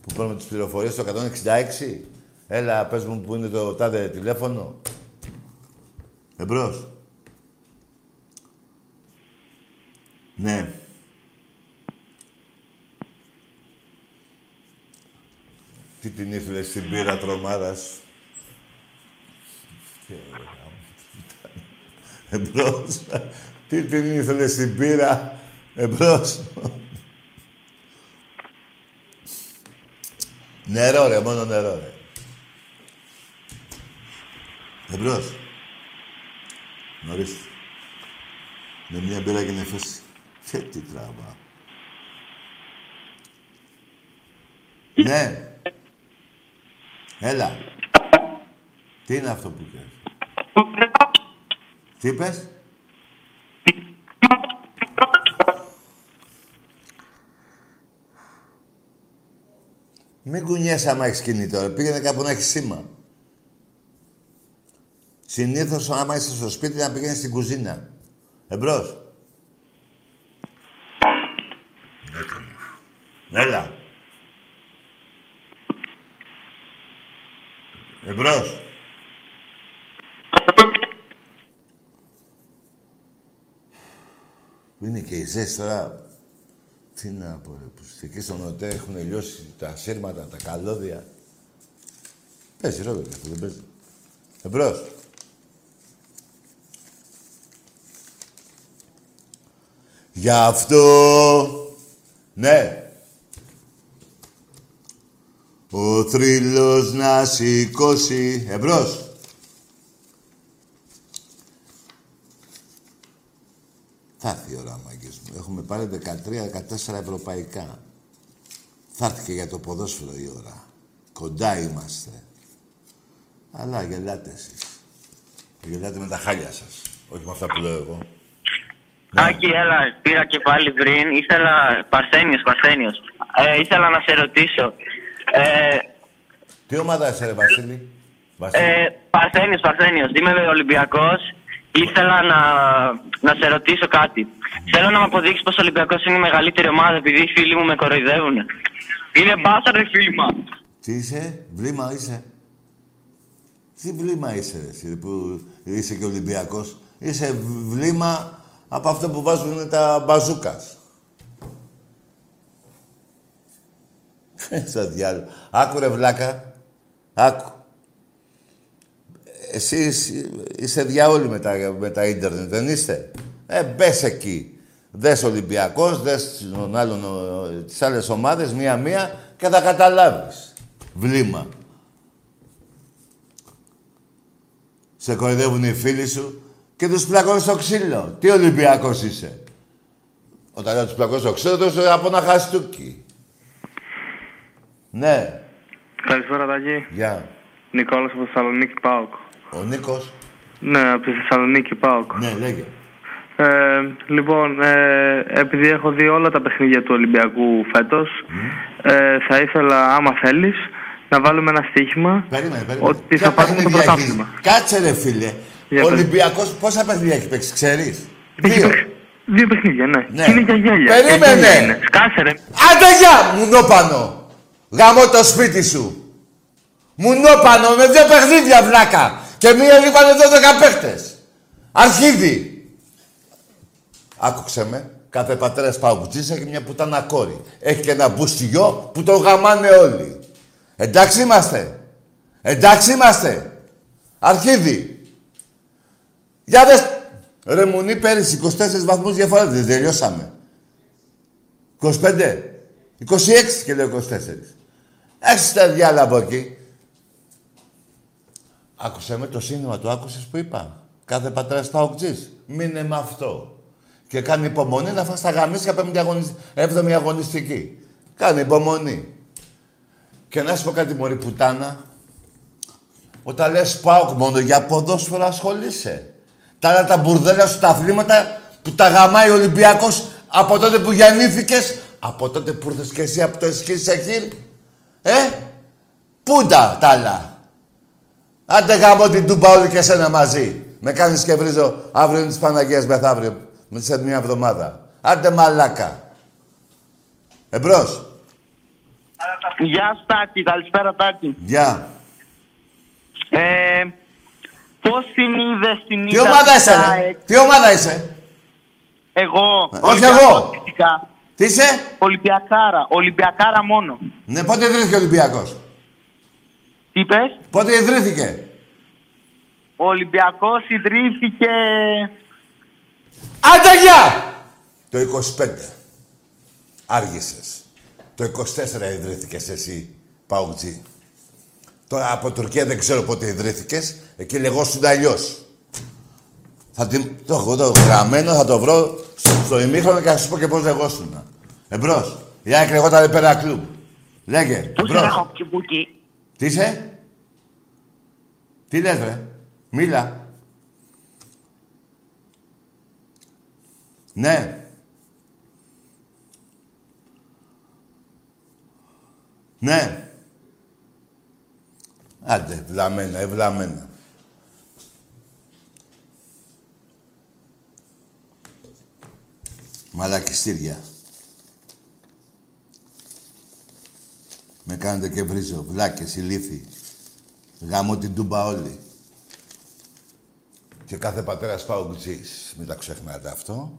που παίρνουμε τις πληροφορίες το 166. Έλα, πες μου που είναι το τάδε τηλέφωνο. Εμπρός. Ναι. Τι την ήθελε στην πύρα τρομάρας. Τι ωραία. Εμπρός. Τι την ήθελε στην πύρα; Εμπρός. Νερό ρε, μόνο νερό ρε. Εμπρός. Νωρίς. Με μια μπύρα και νεφέση. Και τι τράβα. Ναι. Έλα. Τι είναι αυτό που είπες; Τι είπες; Μην κουνιέσαι άμα έχεις κινητό. ρε. Πήγαινε κάπου να έχεις σήμα. Συνήθως άμα είσαι στο σπίτι να πηγαίνεις στην κουζίνα. Εμπρός. Έλα. Εμπρός. Είναι και η ζέστη τώρα. Τι να πω, ρε. που Εκεί στον ΟΤΕ έχουν λιώσει τα σύρματα, τα καλώδια. Παίζει ρόλο και αυτό, δεν παίζει. Εμπρός. Γι' αυτό, ναι, ο θρύλος να σηκώσει. Εμπρός. Θα έρθει η ώρα, μάγκες μου. Έχουμε πάρει 13-14 ευρωπαϊκά. Θα έρθει και για το ποδόσφαιρο η ώρα. Κοντά είμαστε. Αλλά γελάτε εσείς. Γελάτε με τα χάλια σας. Όχι με αυτά που λέω εγώ. Ναι. Άκη, έλα, πήρα και πάλι πριν. Ήθελα. Παρθένιος, Παρθένιος. Ε, ήθελα να σε ρωτήσω. Ε, Τι ομάδα είσαι, ρε Βασίλη; Βασίλη. ε, Παρθένιος, Παρθένιος. Είμαι Ολυμπιακός. Ήθελα να, να σε ρωτήσω κάτι. Θέλω να μου αποδείξεις πως ο Ολυμπιακός είναι η μεγαλύτερη ομάδα επειδή οι φίλοι μου με κοροϊδεύουν. Είναι μπάσα ρε φίλοι μου. Τι είσαι, βλήμα είσαι; Τι βλήμα είσαι, ρε, εσύ, που είσαι και Ολυμπιακός; Είσαι βλήμα από αυτό που βάζουν τα μπαζούκας. Στα διάλογο. Άκου ρε βλάκα. Άκου. Εσύ είσαι- είσαι διαόλοι με τα, με τα ίντερνετ, δεν είστε; Ε, μπες εκεί. Δες Ολυμπιακός, δες τον άλλον, ο- τις άλλες ομάδες, μία-μία και θα καταλάβεις. Βλήμα. Σε κοροϊδεύουν οι φίλοι σου και τους πλακώνεις στο ξύλο. Τι Ολυμπιακός είσαι; Όταν λέω τους πλακώνεις στο ξύλο, τους από ένα χαστούκι. Ναι, Καλησπέρα, Τάκη. γεια. Νικόλας από Θεσσαλονίκη, ΠΑΟΚ. Ο Νίκος, Ναι, από τη Θεσσαλονίκη, ΠΑΟΚ. ναι, λέγε. Ε, λοιπόν, ε, επειδή έχω δει όλα τα παιχνίδια του Ολυμπιακού φέτος, ε, θα ήθελα, άμα θέλεις, να βάλουμε ένα στοίχημα Περίμενε, περίμενε. ότι Ποια θα πάρουμε το παιχνίδια πρωτάθλημα. έχεις; Κάτσε ρε φίλε. Για Ο πες. Ολυμπιακός πόσα παιχνίδια έχει παίξει, ξέρεις; Έχει Δύο. παίξει Δύο παιχνίδια, ναι. Ναι. Και Είναι για γέλια. Περίμενε. Για γέλια είναι. Σκάσε, ρε. Άντε γεια, μουνόπανο. Γαμώ το σπίτι σου. Μουνόπανο με δύο παιχνίδια βλάκα. Και μία λείπανε 12 παίχτες. Αρχίδι. Άκουξε με. Κάθε πατέρας παγκουτζής έχει μια πουτάνα κόρη. Έχει και ένα μπουστιγιό που το γαμάνε όλοι. Εντάξει είμαστε. Εντάξει είμαστε. Αρχίδι. Για δες. Ρε Μουνή πέρυσι 24 βαθμούς διαφορά δεν τελειώσαμε. 25. 26 και λέω 24. Έχεις τα διάλα από εκεί. Άκουσε με το σύνθημα, το άκουσες που είπα. Κάθε πατέρας παοκτζής. Μείνε με αυτό. Και κάνει υπομονή να φας τα γαμίσια πέμπτη αγωνισ... έβδομη αγωνιστική. Κάνει υπομονή. Και να σου πω κάτι μωρή πουτάνα. Όταν λες ΠΑΟΚ μόνο για ποδόσφαιρο ασχολείσαι. Τα άλλα τα μπουρδέλα σου τα αθλήματα που τα γαμάει ο Ολυμπιακός από τότε που γεννήθηκες, από τότε που ήρθες και εσύ από το Εσκή Σεχίρ. Ε, πούντα τα άλλα; Άντε γάμω την τούμπα όλοι και εσένα μαζί. Με κάνεις και βρίζω αύριο είναι της Παναγίας μεθαύριο. Με σε μια εβδομάδα. Άντε μαλάκα. Εμπρός. Γεια σου Τάκη, καλησπέρα Τάκη. Γεια. Ε, πώς την είδες την Τι ήττα ομάδα της είσαι, ρε; ΑΕΚ; Τι ομάδα είσαι; Εγώ. όχι Ολυμπιακός εγώ. φυσικά. Τι είσαι; Ολυμπιακάρα. Ολυμπιακάρα μόνο. Ναι, πότε ιδρύθηκε ο Ολυμπιακός; Τι είπες; Πότε ιδρύθηκε; Ο Ολυμπιακός ιδρύθηκε... Άντε γεια! Το 25. Άργησες. Το 24 ιδρύθηκες εσύ, Παουτζή. Τώρα από Τουρκία δεν ξέρω πότε ιδρύθηκες. Εκεί λεγόσουν αλλιώς. Θα την... Το έχω εδώ γραμμένο, θα το βρω στο ημίχρονο και θα σου πω και πώς λεγόσουν. Εμπρός. Η ΑΕΚ λεγόταν πέρα κλουμπ. Λέγε, Πού σε εμπρός. έχω πιμπούκι. Τι είσαι; Τι λες, ρε; Μίλα. Ναι. Ναι. Άντε, βλαμμένα, ευλαμμένα. Μαλακιστήρια. Με κάνετε και βρίζω. Βλάκες, ηλίθιοι. Γαμώ την τούμπα όλοι. Και κάθε πατέρας πάω γκζής. Μην τα ξεχνάτε αυτό.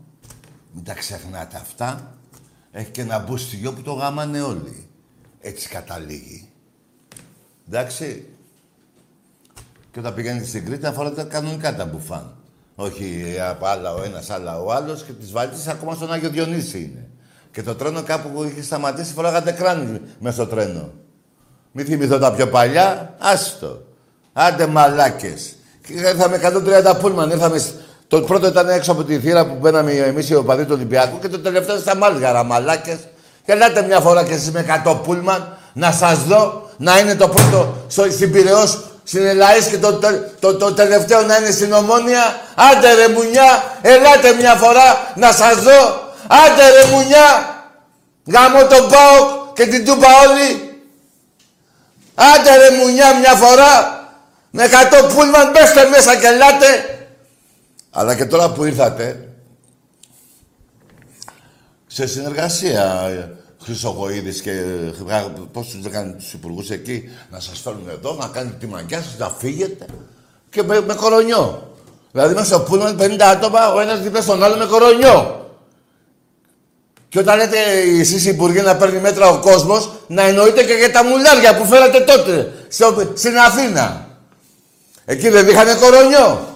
Μην τα ξεχνάτε αυτά. Έχει και ένα μπουστιγιό που το γάμανε όλοι. Έτσι καταλήγει. Εντάξει. Και όταν πηγαίνει στην Κρήτη, αφορά τα κανονικά τα μπουφάν. Όχι από άλλα ο ένας, άλλα ο άλλος και τις βαλτίσεις ακόμα στον Άγιο Διονύση είναι. Και το τρένο κάπου που είχε σταματήσει, φοράγατε κράνη μέσα στο τρένο. Μην θυμηθώ τα πιο παλιά, άστο. Άντε μαλάκες. Ήρθαμε 130 πούλμαν, ήρθαμε. Το πρώτο ήταν έξω από τη θύρα που μπαίναμε εμείς οι οπαδοί του Ολυμπιακού και το τελευταίο στα Μάλγαρα, μαλάκες. Και ελάτε μια φορά και εσείς με 100 πούλμαν να σας δω να είναι το πρώτο στο, στην Πυραιός, στην Ελλαής και το, το, το, τελευταίο να είναι στην Ομόνια. Άντε ρε μουνιά, ελάτε μια φορά να σας δω. Άντε ρε μουνιά, γαμώ τον πάω και την τούπα όλοι. Άντε ρε μουνιά μια φορά, με 100 πούλμαν μπέστε μέσα και ελάτε. Αλλά και τώρα που ήρθατε, σε συνεργασία Χρυσογοίδη και πώς τους έκανε τους υπουργούς εκεί να σας φέρουν εδώ, να κάνετε τη μαγιά σας, να φύγετε και με, με κορονιό. Δηλαδή μέσα στο πούλμαν 50 άτομα, ο ένας δίπλα στον άλλο με κορονιό. Και όταν λέτε εσείς οι υπουργοί να παίρνει μέτρα ο κόσμος, να εννοείτε και για τα μουλάρια που φέρατε τότε στο, στην Αθήνα. Εκεί δεν είχαν κορονιό.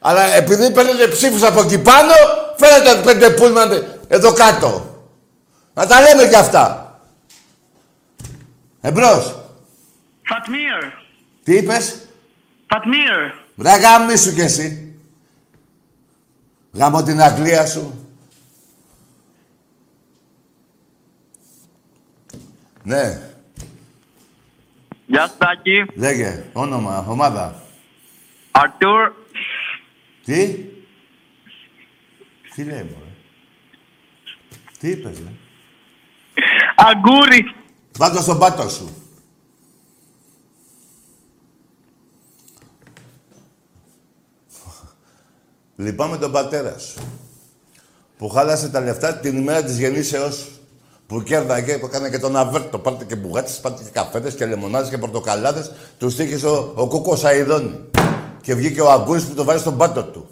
Αλλά επειδή παίρνετε ψήφους από εκεί πάνω, φέρατε πέντε πούλμαν εδώ κάτω. Να τα λέμε κι αυτά. Εμπρός. Φατμίρ. Τι είπες; Φατμίρ. Βρε γάμι σου κι εσύ. Γάμω την Αγγλία σου. Ναι. Γεια σου, Τάκη. Λέγε. Όνομα. Ομάδα. Αρτούρ. Τι; Τι λέει, μωρέ; Τι είπες, ρε; Αγκούρι. Βάζω στον πάτο σου. Λυπάμαι τον πατέρα σου. Που χάλασε τα λεφτά την ημέρα της γεννήσεώς σου. Που κέρδαγε, που έκανε και τον αβέρτο. Πάρτε και μπουγάτες, πάρτε και καφέδες και λεμονάδες και πορτοκαλάδες. Τους τύχησε ο, ο Κούκος Αιδόνη. Και βγήκε ο Αγκούρης που το βάζει στον πάτο του.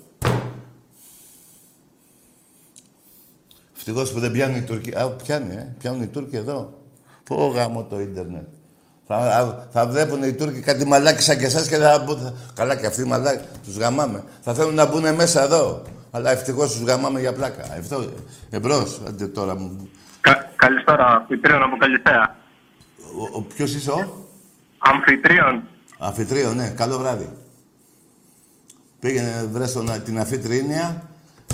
Ευτυχώς που δεν πιάνει η Τουρκία. Α, πιάνει, ε. Πιάνουν οι Τούρκοι εδώ. Πού γάμω το ίντερνετ. Θα, θα βλέπουν οι Τούρκοι κάτι μαλάκι σαν και εσάς και θα, θα, Καλά και αυτοί οι μαλάκι, τους γαμάμε. Θα θέλουν να μπουν μέσα εδώ. Αλλά ευτυχώς τους γαμάμε για πλάκα. Αυτό, εμπρός, άντε τώρα μου. Κα, καλησπέρα, αμφιτρίων από Καλυθέα. Ο, ο, ποιος είσαι ο; Αμφιτρίων. Αφιτρίο, ναι. Καλό βράδυ. Πήγαινε βρες τον, την αφιτρίνια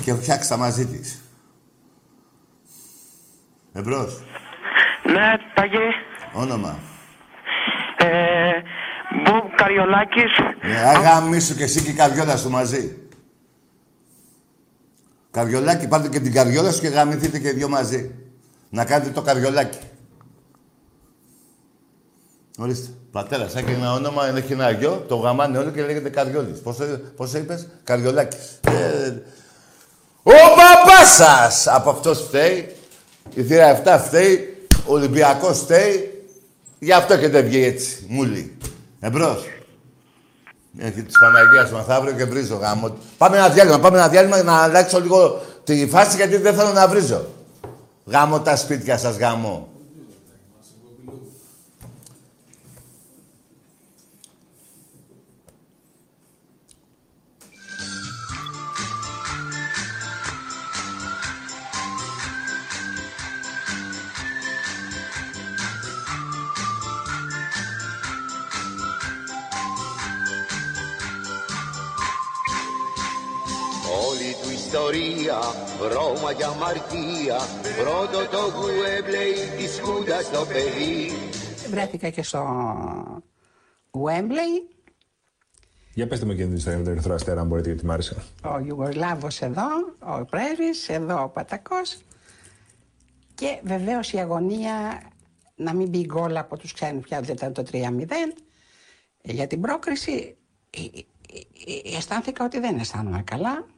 και φτιάξα μαζί της. Εμπρός. Ναι, Τάκη. Όνομα. Ε, Μπουμ Καριολάκης. Ναι, αγάμι σου και εσύ και η καριόλα σου μαζί. Καριολάκι, πάρτε και την καριόλα σου και γαμηθείτε και οι δυο μαζί. Να κάνετε το καριολάκι. Ορίστε. Πατέρα, έχει ένα όνομα, έχει ένα γιο, το γαμάνε όλο και λέγεται Καριόλης. Πώς, το- πώς το είπες, Καριολάκης. Ε, ο παπάς σας! Από αυτό φταίει. Η θύρα 7 φταίει. Ο Ολυμπιακός φταίει. Γι' αυτό και δεν βγει έτσι. Μούλη. Εμπρός. Έχει της Παναγίας μαθαύριο και βρίζω γάμο. Πάμε ένα διάλειμμα, πάμε ένα διάλειμμα να αλλάξω λίγο τη φάση γιατί δεν θέλω να βρίζω. Γάμο τα σπίτια σας, γάμο. Ιστορία, βρώμα και αμαρτία Πρώτο το γουέμπλεϊ της Χούντας το παιδί. Βρέθηκα και στο Wembley, Για πετε μου και την ιστορία με τον Ερυθρό Αστέρα, αν μπορείτε, γιατί μ' άρεσε. ο Ιουγκοσλάβος εδώ, ο πρέσβης, εδώ ο Πατακός. Και βεβαίως η αγωνία να μην μπει γκολ από τους ξένους πια δεν ήταν το 3-0 για την πρόκριση ε, ε, ε, αισθάνθηκα ότι δεν αισθάνομαι καλά. Ε,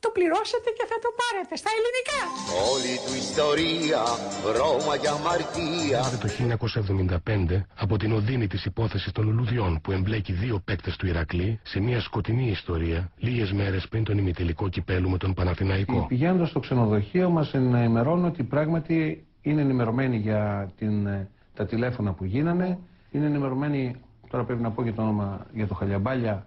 το πληρώσετε και θα το πάρετε στα ελληνικά. Όλη του ιστορία, Ρώμα για αμαρτία Το 1975 από την οδύνη της υπόθεσης των λουλουδιών που εμπλέκει δύο παίκτες του Ηρακλή σε μια σκοτεινή ιστορία λίγες μέρες πριν τον ημιτελικό κυπέλου με τον Παναθηναϊκό. Πηγαίνοντας στο ξενοδοχείο μας ενημερώνουν ότι πράγματι είναι ενημερωμένοι για την, ε, τα τηλέφωνα που γίνανε. Είναι ενημερωμένοι, τώρα πρέπει να πω και το όνομα για το Χαλιαμπάλια,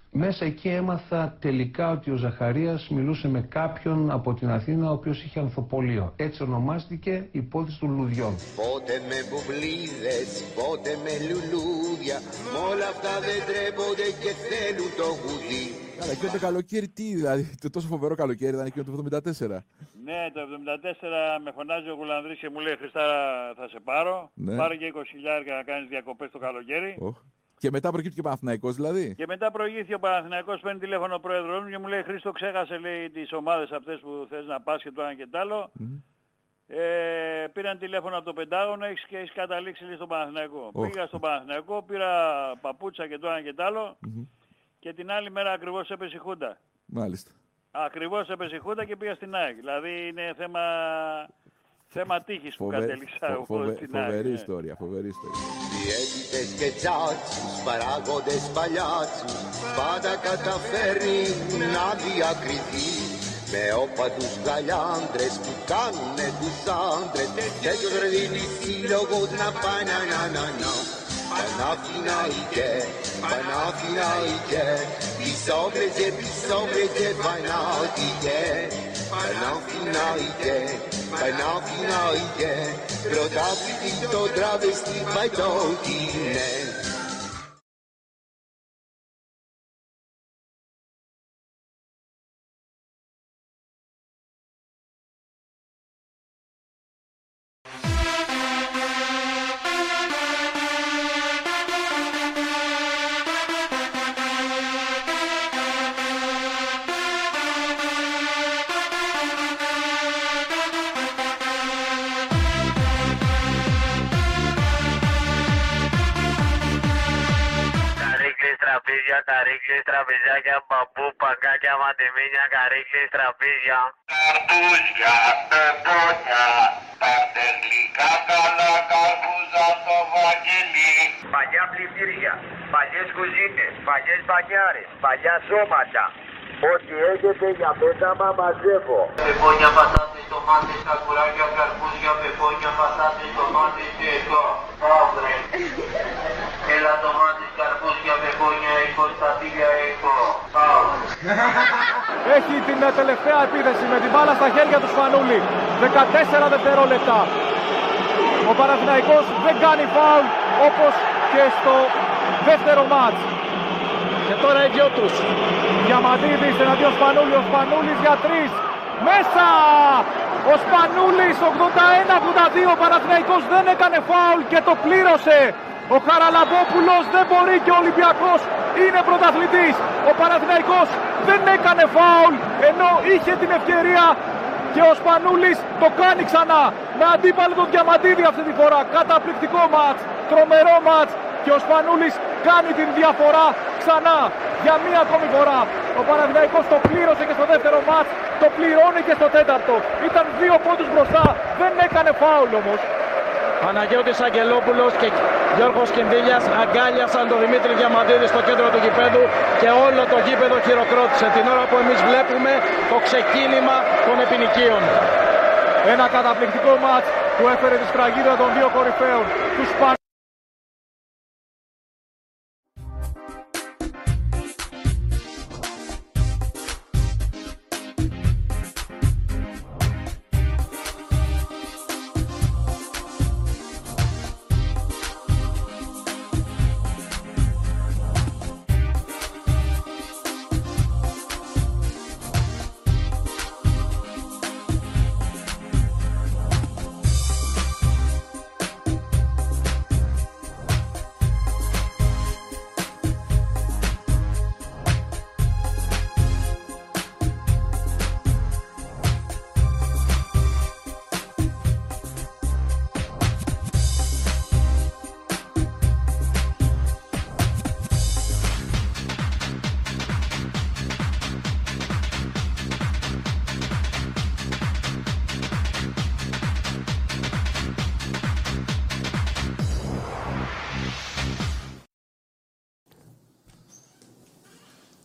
Μέσα εκεί έμαθα τελικά ότι ο Ζαχαρίας μιλούσε με κάποιον από την Αθήνα ο οποίος είχε ανθοπολείο. Έτσι ονομάστηκε η υπόθεση των λουδιών. Πότε με μπουμπλίδες, πότε με λουλούδια Μ' όλα αυτά δεν τρέπονται και θέλουν το γουδί Καλά, εκείνο το καλοκαίρι τι, δηλαδή, το τόσο φοβερό καλοκαίρι ήταν εκείνο το 74. Ναι, το 74 με φωνάζει ο Γουλανδρής και μου λέει Χριστά θα σε πάρω. Ναι. Πάρε και 20 χιλιάρικα να κάνεις διακοπές το καλοκαίρι. Οχ. Και μετά προκύπτει και Παναθηναϊκός δηλαδή. Και μετά προηγήθηκε ο Παναθηναϊκός, παίρνει τηλέφωνο ο πρόεδρος μου και μου λέει Χρήστο ξέχασε λέει τις ομάδες αυτές που θες να πας και το ένα και το άλλο. Ε, πήραν τηλέφωνο από το Πεντάγωνο έχεις και έχεις καταλήξει λέει, στον Παναθηναϊκό. Οχ. Πήγα στον Παναθηναϊκό, πήρα παπούτσα και το ένα και το άλλο Μμμ. και την άλλη μέρα ακριβώς έπεσε η Χούντα. Μάλιστα. Ακριβώς έπεσε η Χούντα και πήγα στην ΑΕΚ. Δηλαδή είναι θέμα, θέμα τύχης που Φοβε- κατέληξα φο- εγώ φοβε- στην ΑΕΚ. Φοβερή ναι. ιστορία, φοβερή ιστορία. Διαίτητες και τζάτσους, παράγοντες παλιάτσους Πάντα καταφέρνει να διακριθεί με όπατους γαλιάντρες που κάνουνε τους άντρες Τέτοιος ρε δίνει σύλλογος να πάει να να να να Παναθηναϊκέ, Παναθηναϊκέ Πισόβρεζε, πισόβρεζε, Παναθηναϊκέ Παναθηναϊκέ, Παναθηναϊκέ Πρωτάθλητη το τραβεστή πάει το είναι Καρύκλες, τραπέζια, καρύκλες, τραπεζάκια, μπαμπού, παγκάκια, μαντεμίνια, καρύκλες, τραπέζια. Καρπούζια, πεπόνια, πάρτε γλυκά καλά καρπούζα στο βαγγελί. Παλιά πλυντήρια, παλιές κουζίνες, παλιές μπανιάρες, παλιά σώματα. Ό,τι έχετε για πέταμα μαζεύω. Πεπόνια, πατάτες, τομάτες, κακουράκια, καρπούζια, πεπόνια, πατάτες, τομάτες και εδώ. Αύριο. Έλα τομάτες, καρπούζια, πεπόνια, έχω στα φίλια, έχω. Πάω. Έχει την ε, τελευταία επίθεση με την μπάλα στα χέρια του Σπανούλη. 14 δευτερόλεπτα. Ο Παναθηναϊκός δεν κάνει φάουλ όπως και στο δεύτερο μάτς. Και τώρα οι δυο τους. Διαμαντίδης εναντίον Σπανούλη. Ο Σπανούλης για τρεις. Μέσα! Ο Σπανούλης 81-82. Ο Παναθηναϊκός δεν έκανε φάουλ και το πλήρωσε. Ο Χαραλαμπόπουλος δεν μπορεί και ο Ολυμπιακός είναι πρωταθλητής. Ο Παναθηναϊκός δεν έκανε φάουλ ενώ είχε την ευκαιρία και ο Σπανούλης το κάνει ξανά με αντίπαλο τον Διαμαντίδη αυτή τη φορά. Καταπληκτικό μάτς, τρομερό μάτς και ο Σπανούλης κάνει την διαφορά ξανά για μία ακόμη φορά. Ο Παναθηναϊκός το πλήρωσε και στο δεύτερο μάτς, το πληρώνει και στο τέταρτο. Ήταν δύο πόντους μπροστά, δεν έκανε φάουλ όμως. Παναγιώτης Αγγελόπουλος και Γιώργος Κινδύλιας αγκάλιασαν τον Δημήτρη Διαμαντίδη στο κέντρο του γηπέδου και όλο το γήπεδο χειροκρότησε την ώρα που εμείς βλέπουμε το ξεκίνημα των επινοικίων. Ένα καταπληκτικό μάτς που έφερε τη σφραγίδα των δύο κορυφαίων, τους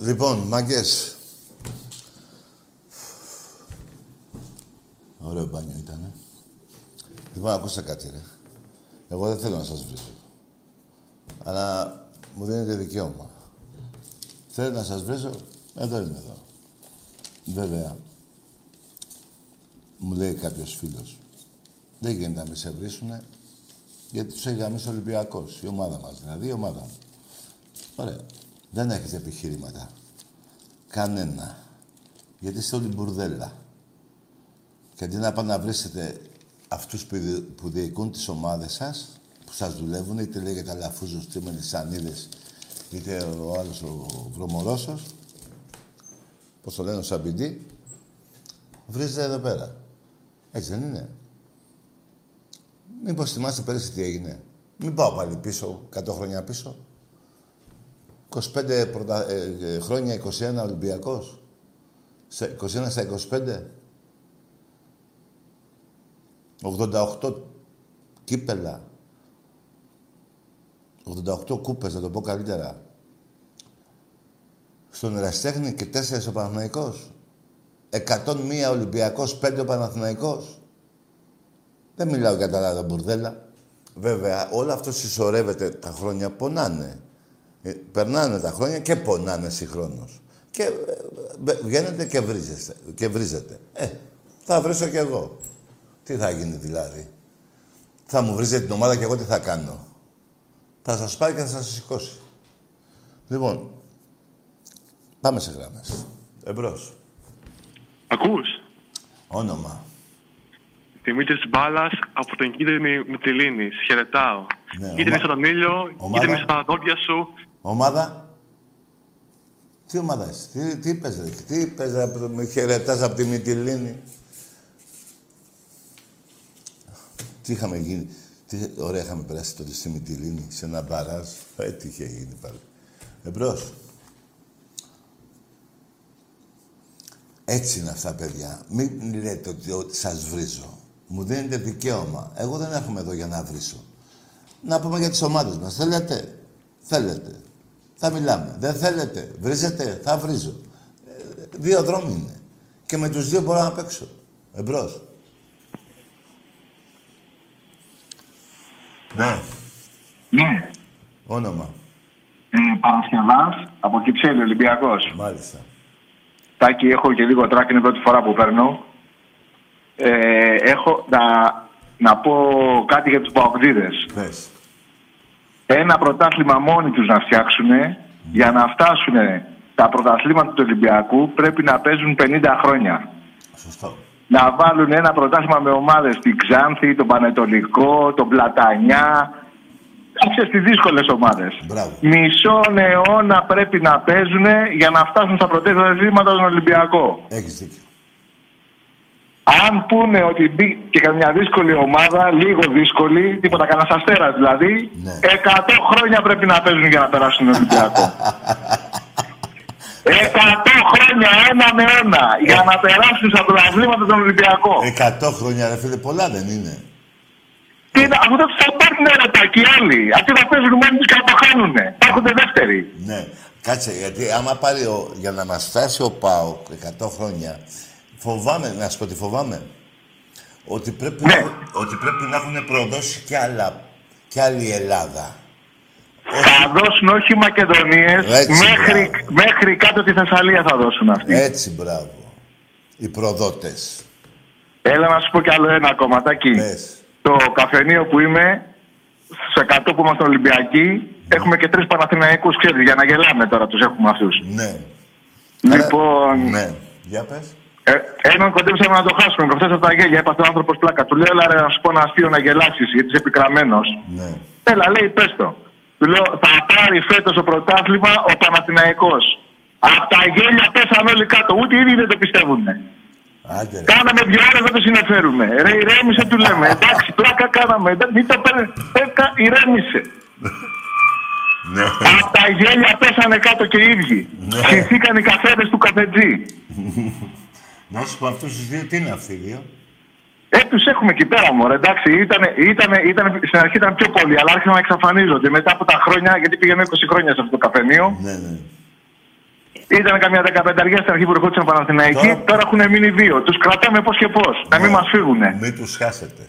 Λοιπόν, μαγκές. Ωραίο μπάνιο ήταν. Λοιπόν, ακούστε κάτι, ρε. Εγώ δεν θέλω να σας βρίσω. Αλλά μου δίνετε δικαίωμα. Θέλετε να σας βρίσω, εδώ είμαι εδώ. Βέβαια, μου λέει κάποιος φίλος, δεν γίνεται να με σε βρίσουνε, γιατί τους έχει γαμίσει ο Ολυμπιακός, η ομάδα μας, δηλαδή η ομάδα μου. Ωραία. Δεν έχετε επιχειρήματα. Κανένα. Γιατί είστε όλοι μπουρδέλα. Και αντί να πάνε να βρίσετε αυτούς που, δι- που διοικούν τις ομάδες σας, που σας δουλεύουν, είτε λέγεται Αλαφούζος, είτε Μελισσανίδες, είτε ο άλλος ο Βρωμορώσος, πώς το λένε, ο Σαμπιντή, βρίζετε εδώ πέρα. Έτσι δεν είναι. Μήπως θυμάστε πέρυσι τι έγινε. Μην πάω πάλι πίσω, 100 χρόνια πίσω. 25 πρωτα... ε, ε, χρόνια, 21 Ολυμπιακός. Σε 21 στα 25. 88 κύπελα. 88 κούπες, να το πω καλύτερα. Στον Εραστέχνη και 4 ο Παναθηναϊκός. 101 Ολυμπιακός, 5 ο Παναθηναϊκός. Δεν μιλάω για τα άλλα μπουρδέλα. Βέβαια, όλο αυτό συσσωρεύεται τα χρόνια, πονάνε. Ε, περνάνε τα χρόνια και πονάνε συγχρόνως. Και ε, ε, βγαίνετε και βρίζεστε. Και βρίζετε. Ε, θα βρίσω κι εγώ. Τι θα γίνει δηλαδή; Θα μου βρίζετε την ομάδα και εγώ τι θα κάνω; Θα σας πάρει και θα σας σηκώσει. Λοιπόν, πάμε σε γράμμες. Εμπρός. Ακούς; Όνομα. Δημήτρης Μπάλας από την κίτρινη Μυτιλίνη. Σε χαιρετάω. Ναι, κίτρινη ομα- σαν τον ήλιο, Ομάδα. κίτρινη σαν τα δόντια σου. Ομάδα. Τι ομάδα είσαι, τι, τι είπες ρε, τι είπες ρε, που με χαιρετάς από τη Μυτιλίνη. Τι είχαμε γίνει, τι ωραία είχαμε περάσει τότε στη Μυτιλίνη, σε ένα μπαράζ. Ε, τι είχε γίνει πάλι. Εμπρός. Έτσι είναι αυτά, παιδιά. Μην λέτε ότι, ότι σας βρίζω. Μου δίνετε δικαίωμα. Εγώ δεν έρχομαι εδώ για να βρίσω. Να πούμε για τις ομάδες μας. Θέλετε; Θέλετε. Θα μιλάμε. Δεν θέλετε. Βρίζετε. Θα βρίζω. Ε, δύο δρόμοι είναι. Και με τους δύο μπορώ να παίξω. Εμπρός. Ναι. Ναι. Όνομα. Ε, Παρασκευάς, από Κυψέλη, Ολυμπιακός. Μάλιστα. Τάκη, έχω και λίγο τράκ, είναι η πρώτη φορά που παίρνω. Ε, έχω να, να πω κάτι για τους Παοκδίδες. Πες. Ένα πρωτάθλημα μόνοι τους να φτιάξουν, για να φτάσουν τα πρωταθλήματα του Ολυμπιακού πρέπει να παίζουν 50 χρόνια. Σωστό. Να βάλουν ένα πρωτάθλημα με ομάδες, την Ξάνθη, τον Πανετολικό, τον Πλατανιά, κάποιες τις δύσκολες ομάδες. Μισό αιώνα πρέπει να παίζουν για να φτάσουν στα πρωτεύοντα στον Ολυμπιακό. Έχεις δίκιο. Αν πούνε ότι μπει και καμιά δύσκολη ομάδα, λίγο δύσκολη, τίποτα κανένας αστέρας δηλαδή, 100 χρόνια πρέπει να παίζουν για να περάσουν τον Ολυμπιακό. 100 χρόνια ένα με ένα για να περάσουν στα πρωταθλήματα τον Ολυμπιακό. 100 χρόνια, ρε φίλε, πολλά δεν είναι. Τι είναι, αφού δεν θα πάρουν λεπτά και οι άλλοι. Αυτοί θα παίζουν μόνοι τους και θα το χάνουνε. Θα έρχονται δεύτεροι. Ναι. Κάτσε, γιατί άμα πάρει ο, για να μας φτάσει ο ΠΑΟΚ 100 χρόνια, φοβάμαι, να σου πω τι φοβάμαι, ότι πρέπει, Ναι. να, ότι πρέπει να έχουν προδώσει και, άλλα, και άλλη Ελλάδα. Θα δώσουν όχι οι Μακεδονίες, Έτσι, μέχρι, μέχρι κάτω τη Θεσσαλία θα δώσουν αυτοί. Έτσι, μπράβο. Οι προδότες. Έλα να σου πω κι άλλο ένα κομματάκι. Το καφενείο που είμαι, στου 100 που είμαστε Ολυμπιακοί, έχουμε και τρεις Παναθηναϊκούς, ξέρεις, για να γελάμε τώρα τους έχουμε αυτούς. Ναι. Λοιπόν, Ναι. Για πες. Ε, έναν κοντέψαμε να το χάσουμε. Προχθές από τα γέλια, έπαθε ο άνθρωπος πλάκα. Του λέω, έλα ρε, να σου πω ένα αστείο να γελάσεις, γιατί είσαι επικραμμένος. Ναι. Έλα, λέει, πες το. Του λέω, θα πάρει φέτος το πρωτάθλημα ο Παναθηναϊκός. Από τα γέλια πέσαν όλοι κάτω, ούτε οι ίδιοι δεν το πιστεύουν. Άντε, ρε. Κάναμε δυο ώρες να το συνεφέρουμε. Ρε, ηρέμησε, του λέμε. Εντάξει, πλάκα κάναμε. Εντάξει, Μην το παίρνει. Πέκα, ηρέμησε. Ναι. Από τα γέλια πέσανε κάτω και οι ίδιοι. Χυθήκαν οι καφέδες του καφετζή. Να σου πω αυτούς τους δύο, τι είναι αυτοί οι δύο; Ε, τους έχουμε εκεί πέρα, μωρέ. Εντάξει, ήταν, ήταν, ήταν, στην αρχή ήταν πιο πολλοί, αλλά άρχισαν να εξαφανίζονται. Μετά από τα χρόνια, γιατί πήγαινε 20 χρόνια σε αυτό το καφενείο, Ναι, ναι. Ήταν καμιά δεκαπενταριά στην αρχή που ερχόντουσαν Παναθηναϊκοί. Τώρα, τώρα έχουν μείνει δύο. Τους κρατάμε πώς και πώς. Να μην μας φύγουνε. Μην τους χάσετε.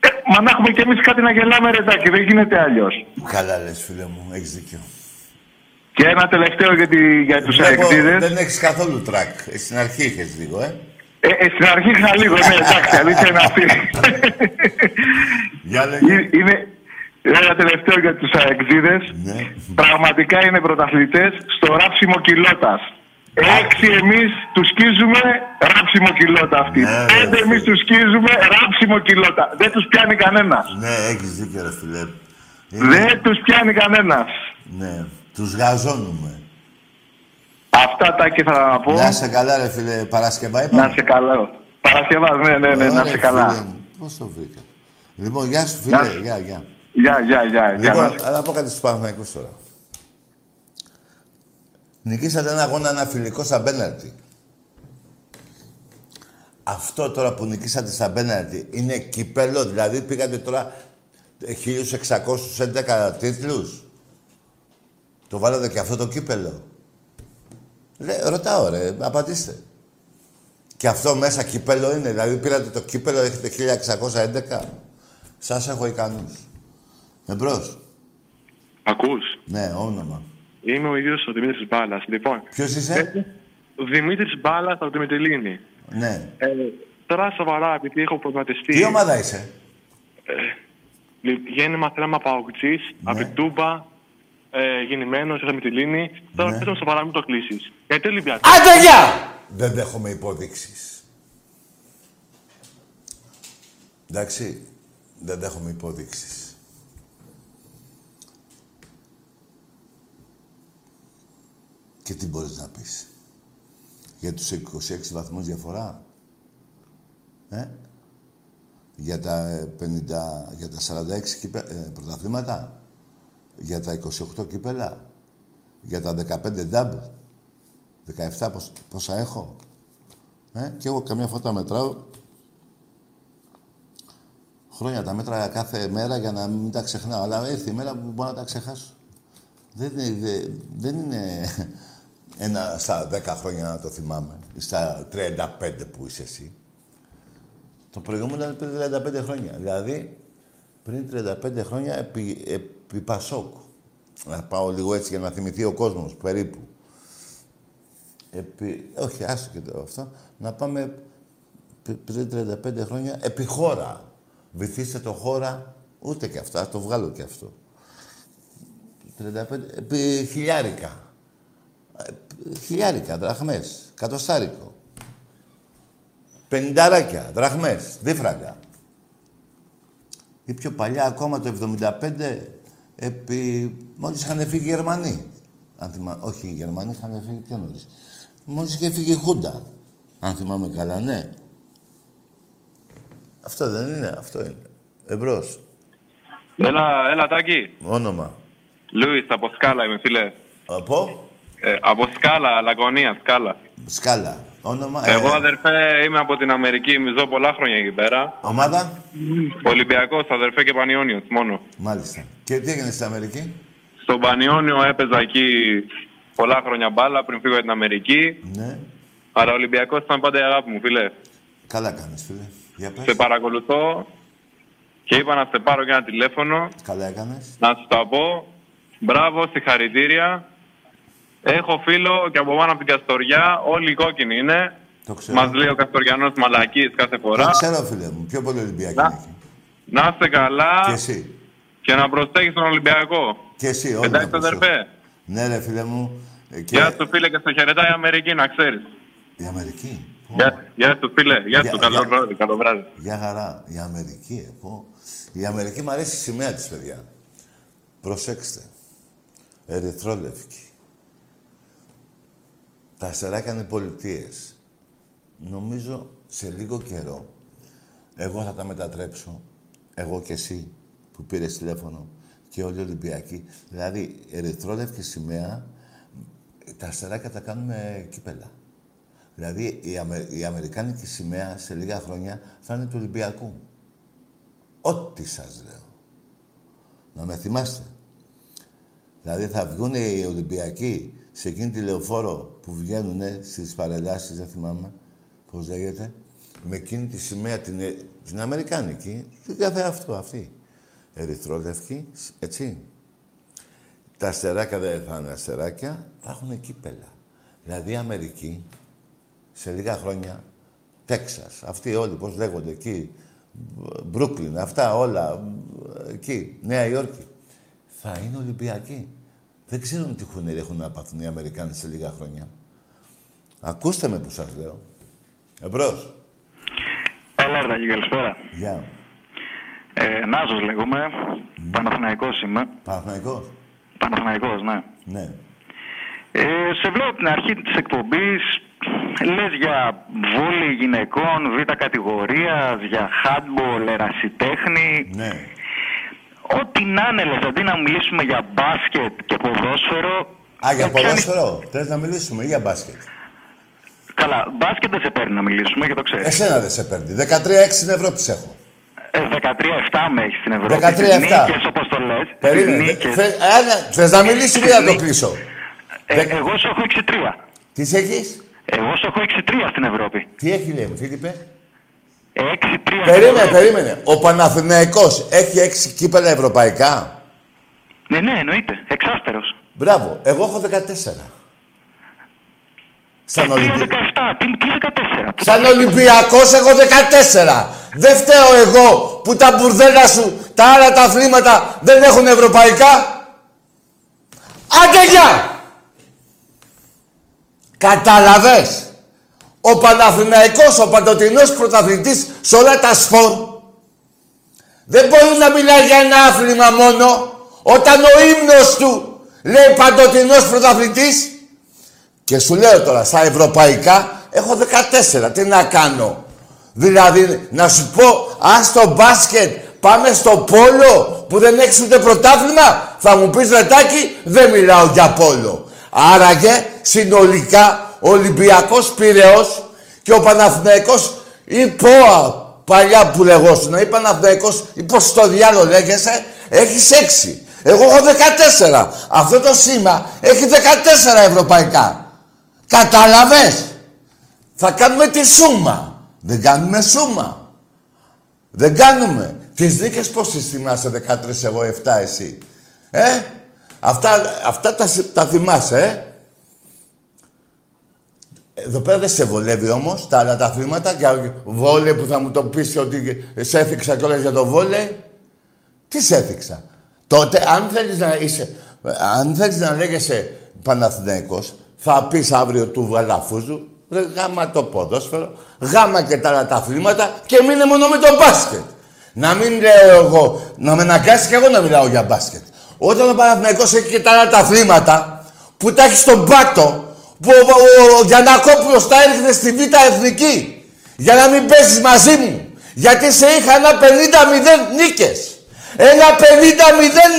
Ε, μα να έχουμε κι εμείς κάτι να γελάμε, ρετάκι. Δεν γίνεται αλλιώς. Καλά λες, φίλε μου, έχεις δίκιο. Και ένα τελευταίο για, τη, για τους Βλέπω, αεκτήδε. Δεν έχεις καθόλου τρακ. Ε, Στην αρχή είχες λίγο, ε. Ε, ε, στην αρχή είχα λίγο, ναι, εντάξει, αλήθεια είναι αυτή. Για λέγε. Ε, είναι ένα τελευταίο για τους αεξίδε. Ναι. Πραγματικά είναι πρωταθλητές στο ράψιμο κοιλώτας. Έξι εμείς τους σκίζουμε ράψιμο κοιλώτα αυτοί. Ναι, Πέντε εμείς τους σκίζουμε ράψιμο κοιλώτα. Δεν τους πιάνει κανένας. Ναι, έχεις δίκιο, ρε φίλε. Δεν τους πιάνει κανένας. Ναι, τους γαζώνουμε. Αυτά τα και θα να πω. Να σε καλά, ρε φίλε, Παρασκευά είπαμε. Να σε καλά. Παρασκευά, ναι, ναι, ναι, να Ωραία, σε καλά. φίλε μου. Πώς το βρήκα. Λοιπόν, γεια σου, Γεια φίλε. σου. Γεια, γεια. Γεια, γεια, γεια. γεια, Λοιπόν, να σε- να πω κάτι στους Παναθηναϊκούς τώρα. Νικήσατε ένα αγώνα ένα φιλικό στα πέναλτι. Αυτό τώρα που νικήσατε στα πέναλτι είναι κυπέλο, δηλαδή πήγατε τώρα 1611 τίτλους. Το βάλατε και αυτό το κύπελο. Λέ, ρωτάω ρε, απαντήστε. Και αυτό μέσα κύπελο είναι, δηλαδή πήρατε το κύπελο, έχετε 1611. Σας έχω ικανούς. Εμπρός. Ακούς; Ναι, όνομα. Είμαι ο ίδιος ο Δημήτρης Μπάλας. Λοιπόν, Ποιος είσαι; ο Δημήτρης Μπάλας από τη Μητυλίνη. Ναι. Ε, τώρα σοβαρά, επειδή έχω προβληματιστεί. Τι ομάδα είσαι; λι- Γέννημα θέλαμε από Αοκτζής, από την Τούμπα, ε, γεννημένος, είχα Μητυλίνη. Τώρα Ναι. πες μου σοβαρά, μην το κλείσεις. Γιατί Ολυμπιακός. Άντε, γεια! Δεν δέχομαι υπόδειξεις. Εντάξει, δεν δέχομαι υπόδειξεις. Και τι μπορείς να πεις; Για τους 26 βαθμούς διαφορά; Ε; Για τα ε, 50, για τα 46 κύπε, ε, πρωταθλήματα; Για τα 28 κύπελα. Για τα 15 double. 17 πόσα, πόσα έχω. Ε, και εγώ καμιά φορά τα μετράω. Χρόνια τα μέτρα κάθε μέρα για να μην τα ξεχνάω. Αλλά ήρθε η μέρα που μπορώ να τα ξεχάσω. Δεν είναι, δε- δεν είναι ένα στα 10 χρόνια να το θυμάμαι. Ή στα 35 που είσαι εσύ. Το προηγούμενο ήταν πριν 35 χρόνια. Δηλαδή, πριν 35 χρόνια επί, επί Πασόκ. Να πάω λίγο έτσι για να θυμηθεί ο κόσμος, περίπου. Επί... Όχι, άσο και το αυτό. Να πάμε π- πριν 35 χρόνια επί χώρα. Βυθίστε το χώρα, ούτε και αυτά, το βγάλω και αυτό. 35, επί χιλιάρικα. Ε, Χιλιάρικα, δραχμές, κατοστάρικο. Πενηνταράκια, δραχμές, δίφραγκα. Ή πιο παλιά ακόμα το 75, επί... μόλις είχαν φύγει οι Γερμανοί. Αν θυμά... Όχι, οι Γερμανοί είχαν φύγει πιο νωρίς. Μόλις είχε φύγει η Χούντα. Αν θυμάμαι καλά, ναι. Αυτό δεν είναι, αυτό είναι. Εμπρός. Έλα, έλα Τάκη. Όνομα. Λούις, από Σκάλα είμαι, φίλε. Από; Ε, από Σκάλα, Λαγωνία, Σκάλα. Σκάλα. Όνομα. Εγώ, ε, αδερφέ, είμαι από την Αμερική, ζω πολλά χρόνια εκεί πέρα. ομάδα; Ολυμπιακός, αδερφέ και Πανιόνιος, μόνο. Μάλιστα. Και τι έγινε στην Αμερική; Στον Πανιόνιο έπαιζα εκεί πολλά χρόνια μπάλα πριν φύγω για την Αμερική. Ναι. Αλλά ο Ολυμπιακός ήταν πάντα η αγάπη μου, φίλε. Καλά κάνεις, φίλε. Για πες. Σε παρακολουθώ και είπα να σε πάρω και ένα τηλέφωνο. Καλά έκανες. Να σου τα πω. Μπράβο, συγχαρητήρια. Έχω φίλο και από πάνω από την Καστοριά. Όλοι οι κόκκινοι είναι. Το ξέρω. Μας λέει ο Καστοριανός μαλακίες κάθε φορά. Το ξέρω, φίλε μου. Πιο πολύ Ολυμπιακή είναι εκεί. Να είστε καλά. Και εσύ. Και να προσέχεις τον Ολυμπιακό. Και εσύ, όλοι Εντάξει, να προσέχουν. αδερφέ. Ναι, ρε, φίλε μου. Ε, Και... Γεια σου, φίλε, και στο χαιρετάει η Αμερική, να ξέρεις. Η Αμερική. Γεια, γεια σου, φίλε. Γεια Γεια- σου, καλό γεια- βράδυ, καλό βράδυ. Για χαρά. Η Αμερική, ε, πω. Η Αμερική μου αρέσει η σημαία της, παιδιά. Προσέξτε. Ερυθρόλευκη. Τα αστεράκια είναι πολιτείες. Νομίζω σε λίγο καιρό εγώ θα τα μετατρέψω. Εγώ και εσύ που πήρες τηλέφωνο και όλοι οι Ολυμπιακοί. Δηλαδή, ερυθρόλευκη σημαία, τα αστεράκια τα κάνουμε κύπελα. Δηλαδή, η, Αμε... η Αμερικάνικη σημαία σε λίγα χρόνια θα είναι του Ολυμπιακού. Ό,τι σας λέω. Να με θυμάστε. Δηλαδή, θα βγουν οι Ολυμπιακοί σε εκείνη τη λεωφόρο που βγαίνουν στις παρελάσεις, δεν θυμάμαι πώς λέγεται, με εκείνη τη σημαία την, ε, την Αμερικάνικη, την κάθε αυτό, αυτή. Ερυθρόλευκη, έτσι. Τα αστεράκια δεν θα είναι αστεράκια, θα έχουν κύπελα. Δηλαδή η Αμερική, σε λίγα χρόνια, Τέξας, αυτοί όλοι, πώς λέγονται εκεί, Μπρούκλιν, αυτά όλα, εκεί, Νέα Υόρκη, θα είναι Ολυμπιακοί. Δεν ξέρουν τι χουνέρι έχουν να πάθουν οι Αμερικάνοι σε λίγα χρόνια. Ακούστε με που σας λέω. Εμπρός. Έλα, Αρτάκη, καλησπέρα. Γεια. Ε, Νάζος λέγομαι. Παναθηναϊκός είμαι. Παναθηναϊκός. Παναθηναϊκός, ναι. Ναι. Ε, σε βλέπω από την αρχή της εκπομπής, λες για βόλη γυναικών, β' κατηγορίας, για handball, ερασιτέχνη. Ναι. Ό,τι να είναι, λες, αντί να μιλήσουμε για μπάσκετ και ποδόσφαιρο... Α, για ε, πιάνεις- ποδόσφαιρο. Θες να μιλήσουμε ή για μπάσκετ; Καλά, μπάσκετ δεν σε παίρνει να μιλήσουμε και το ξέρεις. Εσένα δεν σε παίρνει. 13-6 στην Ευρώπη σε έχω. Ε, 13-7 με έχεις στην Ευρώπη. 13-7. Τις νίκες, όπως το λες. τις Περίμενε. νίκες. Θε- Άρα, Θες να μιλήσει ή να το κλείσω; Ε, εγώ σου έχω 6-3. Τις έχεις; Εγώ σου έχω 6-3 στην Ευρώπη. Τι έχει λέει, Φίλιππε. 6-3. Περίμενε, περίμενε. Ο Παναθηναϊκός έχει 6 κύπελα ευρωπαϊκά; Ναι, ναι, εννοείται. Εξάστερος. Μπράβο. Εγώ έχω 14. Σαν, Τι Ολυμπι... 17, τι, τι 14. Πού Σαν Ολυμπιακός έχω 14. Δεν φταίω εγώ που τα μπουρδέλα σου, τα άλλα τα αθλήματα δεν έχουν ευρωπαϊκά. Άντε γεια! Κατάλαβες. Ο Παναθηναϊκός, ο παντοτινός πρωταθλητής σε όλα τα σπορ δεν μπορεί να μιλάει για ένα άθλημα μόνο όταν ο ύμνος του λέει παντοτινός πρωταθλητής και σου λέω τώρα, στα ευρωπαϊκά έχω 14. Τι να κάνω; Δηλαδή, να σου πω, αν στο μπάσκετ πάμε στο πόλο που δεν έχεις ούτε πρωτάθλημα, θα μου πεις ρετάκι, δεν μιλάω για πόλο. Άραγε, συνολικά, ο Ολυμπιακός Πυραιός και ο Παναθηναϊκός ή ΠΟΑ, παλιά που λεγόσουν, ή Παναθηναϊκός, ή πώς στο διάλογο λέγεσαι, έχεις 6. Εγώ έχω 14. Αυτό το σήμα έχει 14 ευρωπαϊκά. Κατάλαβες; Θα κάνουμε τη σούμα. Δεν κάνουμε σούμα. Δεν κάνουμε. Τις δίκες πώς τις θυμάσαι 13 εγώ 7 εσύ; Ε; Αυτά, αυτά τα, συ- τα θυμάσαι, ε; Εδώ πέρα δεν σε βολεύει όμως τα άλλα τα αθλήματα για βόλε που θα μου το πεις ότι σε έθιξα κιόλας για το βόλε. Τι σε έθιξα. Τότε αν θέλεις να είσαι, αν θέλεις να λέγεσαι Παναθηναϊκός, θα πεις αύριο του Βαλαφούζου, ρε, γάμα το ποδόσφαιρο, γάμα και τα άλλα τα αθλήματα και μείνε μόνο με το μπάσκετ. Να μην λέω εγώ, να με αναγκάσεις και εγώ να μιλάω για μπάσκετ. Όταν ο Παναθηναϊκός έχει και τα άλλα τα αθλήματα, που τα έχει στον πάτο, που ο, ο, ο Γιαννακόπουλος τα έριχνε στη Β' Εθνική, για να μην παίζεις μαζί μου. Γιατί σε είχα ένα 50-0 νίκες. Ένα 50-0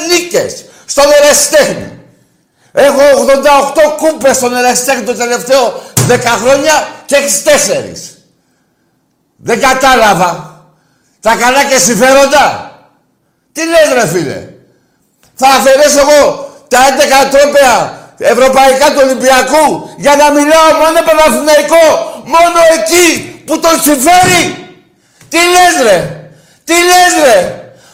νίκες στον Εραστέχνη. Έχω 88 κούπες στον Εραστέχνη το τελευταίο 10 χρόνια και έχεις 4. Δεν κατάλαβα. Τα καλά και συμφέροντα. Τι λες ρε φίλε. Θα αφαιρέσω εγώ τα 11 τρόπαια ευρωπαϊκά του Ολυμπιακού για να μιλάω μόνο Παναθηναϊκό. Μόνο εκεί που τον συμφέρει. Τι λες ρε. Τι λες ρε.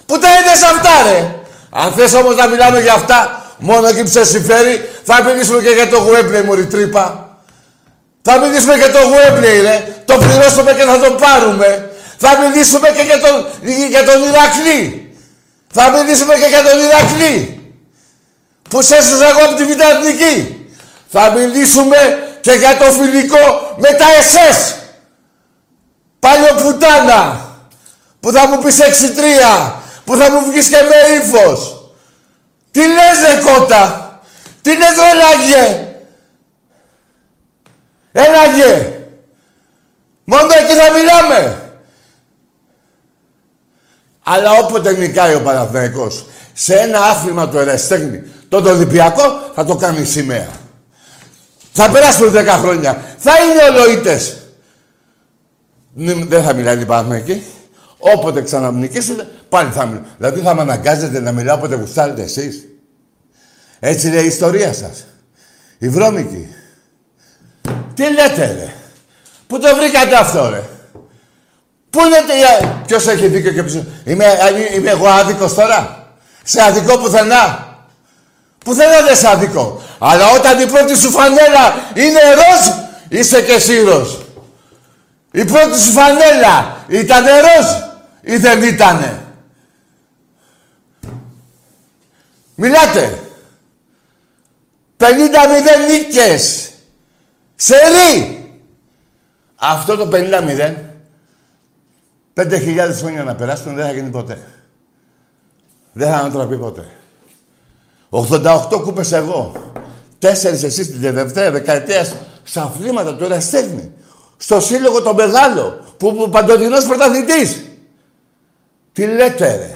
Που τα είδες αυτά ρε. Αν θες όμως να μιλάμε για αυτά, μόνο εκεί που σε συμφέρει, θα μιλήσουμε και για το Γουέμπλεϊ μωρή τρύπα. Θα μιλήσουμε και το Γουέμπλεϊ ρε. Το πληρώσουμε και θα το πάρουμε. Θα μιλήσουμε και για τον, για τον Ηρακλή. Θα μιλήσουμε και για τον Ηρακλή. Που σε έσωσα εγώ από τη Β' Εθνική. Θα μιλήσουμε και για το φιλικό με τα ΕΣΕΣ. Παλιό πουτάνα. Που θα μου πεις 6-3. Που θα μου βγεις και με ύφος. Τι λες ρε κότα. Τι λες ρε λαγιέ. Έλαγε. Μόνο εκεί θα μιλάμε. Αλλά όποτε νικάει ο Παναθηναϊκός σε ένα άθλημα του Εραστέχνη, τον Ολυμπιακός, θα το κάνει σημαία. Θα περάσουν 10 χρόνια. Θα είναι ολοήτες. Μη- Δεν θα μιλάει η Παναθηναϊκή. Όποτε ξαναμνικήσετε, πάλι θα μιλάω. Δηλαδή θα με αναγκάζετε να μιλάω όποτε γουστάρετε εσείς. Έτσι λέει η ιστορία σας. Η βρώμικη. Τι λέτε, ρε; Πού το βρήκατε αυτό, ρε; Πού λέτε, ποιος έχει δίκιο και ποιος... Είμαι, είμαι εγώ άδικος τώρα; Σε αδικό πουθενά; Πουθενά δεν σε αδικό. Αλλά όταν η πρώτη σου φανέλα είναι ροζ, είσαι και εσύ ροζ. Η πρώτη σου φανέλα ήταν ροζ ή δεν ήτανε; Μιλάτε. 50-0 νίκες. Σερί. Αυτό το 50-0, 5.000 χρόνια να περάσουν δεν θα γίνει ποτέ. Δεν θα ανατραπεί ποτέ. 88 κούπες εγώ. Τέσσερις εσείς την τελευταία δεκαετίας στα αθλήματα του Εραστέχνη. Στο σύλλογο το μεγάλο, που, που παντοδυνός πρωταθλητής. Τι λέτε ρε.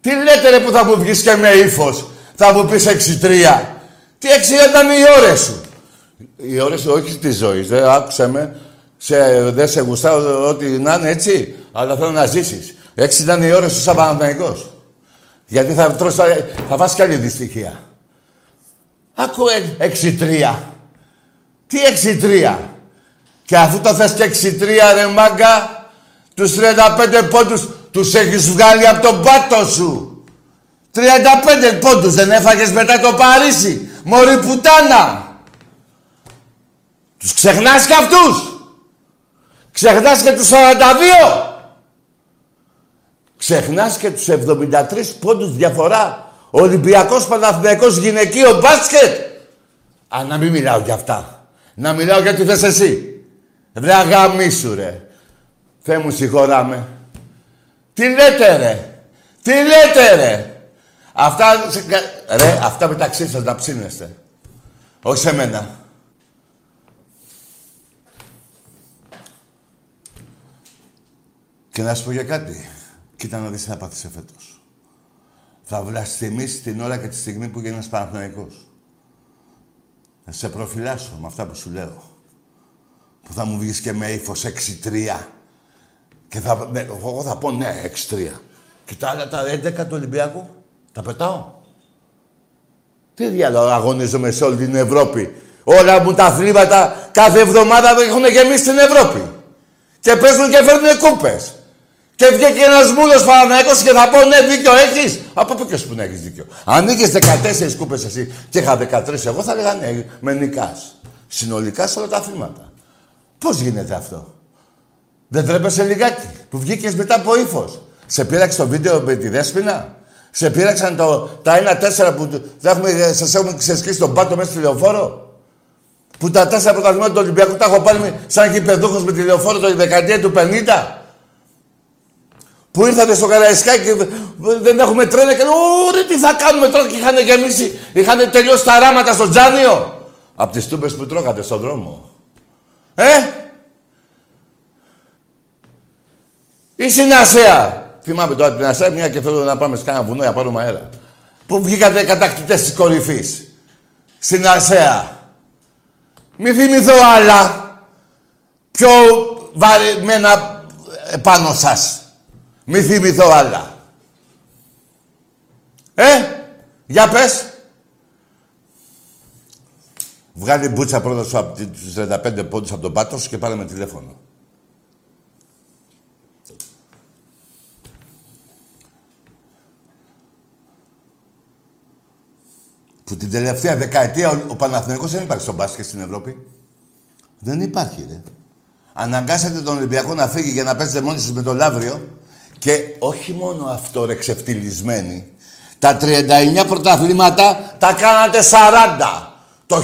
Τι λέτε ρε που θα μου βγεις και με ύφος. Θα μου πεις 6-3. Τι 6 ήταν οι ώρες σου. Οι ώρες σου όχι της ζωής. Δεν άκουσε με. Σε, δεν σε γουστάω ότι να είναι έτσι. Αλλά θέλω να ζήσεις. 6 ήταν οι ώρες σου σαν Παναθηναϊκός. Γιατί θα, τρως, θα, θα βάσεις κι άλλη δυστυχία. Άκου 6-3. Τι 6-3. Και αφού το θες και 6-3 ρε μάγκα, τους 35 πόντους τους έχεις βγάλει από τον πάτο σου. 35 πόντους δεν έφαγες μετά το Παρίσι. Μωρή πουτάνα. Τους ξεχνάς και αυτούς. Ξεχνάς και τους 42. Ξεχνάς και τους 73 πόντους διαφορά. Ολυμπιακός Παναθηναϊκός γυναικείο μπάσκετ. Α, να μην μιλάω για αυτά. Να μιλάω για τι θες εσύ. Βρε αγαμίσου ρε. Θεέ μου συγχωράμε. Τι λέτε ρε. Τι λέτε ρε. Αυτά, ρε, αυτά μεταξύ σας να ψήνεστε. Όχι σε μένα. Και να σου πω για κάτι. Κοίτα να δεις τι θα πάθεις φέτος. Θα βλαστημείς την ώρα και τη στιγμή που γίνεις Παναθηναϊκός. Θα σε προφυλάσω με αυτά που σου λέω. Που θα μου βγεις και με ύφος 6-3. Και θα, ναι, εγώ θα πω ναι, 6-3. Και τα άλλα τα 11 του Ολυμπιακού, τα πετάω. Τι διάλογο αγωνίζομαι σε όλη την Ευρώπη. Όλα μου τα αθλήματα κάθε εβδομάδα έχουν γεμίσει την Ευρώπη. Και παίζουν και φέρνουν κούπες. Και βγήκε ένας μούλος Παναναϊκό και θα πω ναι, δίκιο έχεις. Από πού και σου που να έχεις δίκιο. Αν είχες 14 κούπες εσύ και είχα 13, εγώ θα έλεγα ναι, με νικάς. Συνολικά σε όλα τα αθλήματα. Πώς γίνεται αυτό; Δεν τρέπεσαι λιγάκι που βγήκες μετά από ύφος. Σε πήραξε το βίντεο με τη δέσπινα. Σε πήραξαν το, τα ένα-τέσσερα που σας έχουμε ξεσκίσει τον πάτο μέσα στη λεωφόρο; Που τα τέσσερα πρωταθλήματα του Ολυμπιακού τα έχω πάρει σαν κυπεδούχο με τη λεωφόρο το δεκαετία του 50. Που ήρθατε στο Καραϊσκάκι και δεν έχουμε τρένα και λέω τι θα κάνουμε τώρα και είχαν γεμίσει, είχαν τελειώσει τα ράματα στο Τζάνιο. Από τις τούμπες που τρώγατε στον δρόμο. Ε! Ή στην Ασία. Θυμάμαι τώρα την Ασία, μια και θέλω να πάμε σε κάνα βουνό για πάρουμε αέρα. Που βγήκατε κατακτητές της κορυφής. Στην Ασία. Μη θυμηθώ άλλα. Πιο βαρεμένα πάνω σας. Μη θυμηθώ άλλα. Ε, για πες. Βγάλει μπούτσα πρώτα σου από τους 35 πόντους από τον πάτο σου και πάρε με τηλέφωνο. Που την τελευταία δεκαετία ο, ο Παναθηναϊκός δεν υπάρχει στον μπάσκετ στην Ευρώπη. Δεν υπάρχει, ρε. Αναγκάσατε τον Ολυμπιακό να φύγει για να παίζετε μόνοι σας με το Λαύριο και όχι μόνο αυτό ρε ξεφτυλισμένοι. Τα 39 πρωταθλήματα τα κάνατε 40. Το 1922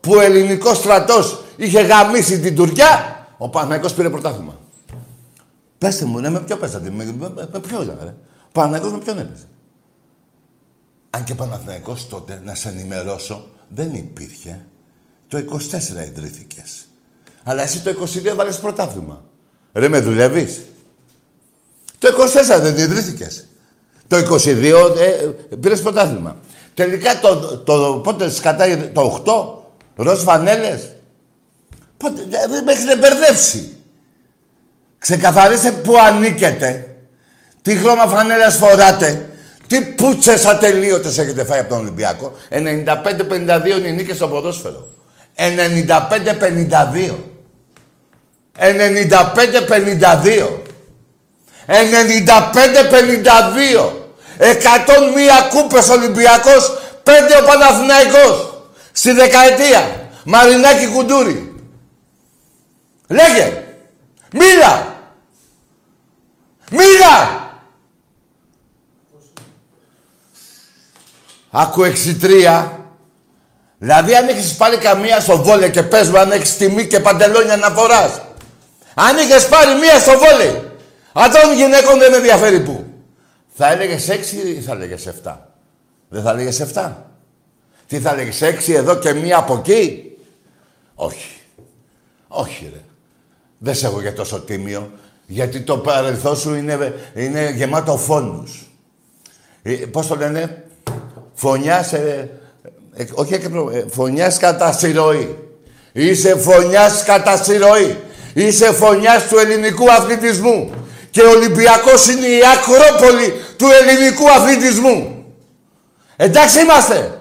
που ο ελληνικός στρατός είχε γαμίσει την Τουρκιά, ο Παναθηναϊκός πήρε πρωτάθλημα. Πέστε μου, ναι, με ποιο παίζατε, με, με, με ποιο ήταν, ρε. Ο Παναθηναϊκός με ποιον έπαιζε. Αν και Παναθηναϊκός τότε, να σε ενημερώσω, δεν υπήρχε. Το 24 ιδρύθηκες. Αλλά εσύ το 22 έβαλες πρωτάθλημα. Ρε, με δουλεύεις; Το 24 δεν ιδρύθηκες. Το 22 ε, πήρες πρωτάθλημα. Τελικά το, το, πότε σκατάει το 8, ροζ φανέλες. Πότε, δεν με έχετε μπερδεύσει. Ξεκαθαρίστε που ανήκετε. Τι χρώμα φανέλας φοράτε. Τι πούτσες ατελείωτες έχετε φάει από τον Ολυμπιακό. 95-52 είναι οι νίκες στο ποδόσφαιρο. 95-52. 95-52. 95-52. 101 κούπες Ολυμπιακός, 5 ο Παναθηναϊκός. Στη δεκαετία. Μαρινάκη Κουντούρη. Λέγε. Μίλα. Μίλα. Άκου 63. Δηλαδή αν έχεις πάρει καμία στο βόλε και πες μου αν έχεις τιμή και παντελόνια να φοράς. Αν είχες πάρει μία στο βόλε. Αντών γυναικών δεν με ενδιαφέρει πού. Θα έλεγες 6 ή θα έλεγες 7. Δεν θα έλεγες 7. Τι θα έλεγες 6 εδώ και μία από εκεί; Όχι. Όχι ρε. Δεν σε έχω για τόσο τίμιο. Γιατί το παρελθόν σου είναι, είναι γεμάτο φόνους. Ε, πώς το λένε. Φωνιάς... Ε, ε, όχι ε, φωνιάς κατά συρροή. Είσαι φωνιάς κατά συρροή. Είσαι φωνιάς του ελληνικού αθλητισμού. Και ο Ολυμπιακός είναι η ακρόπολη του ελληνικού αθλητισμού. Εντάξει είμαστε.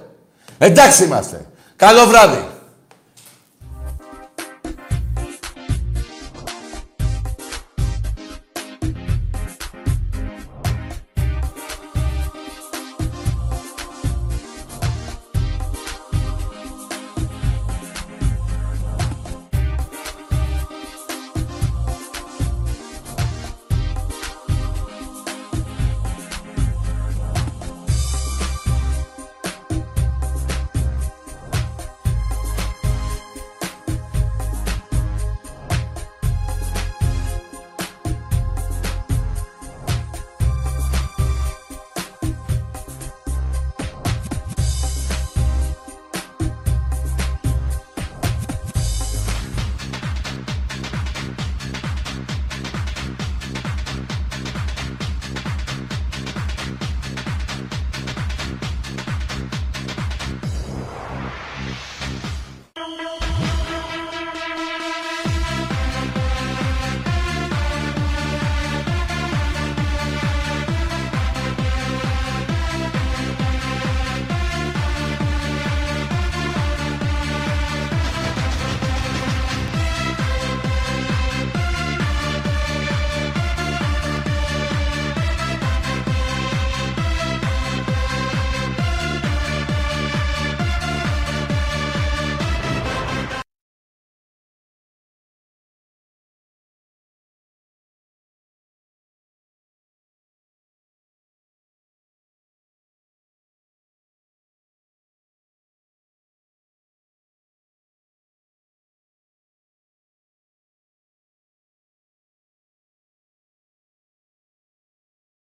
Εντάξει είμαστε. Καλό βράδυ.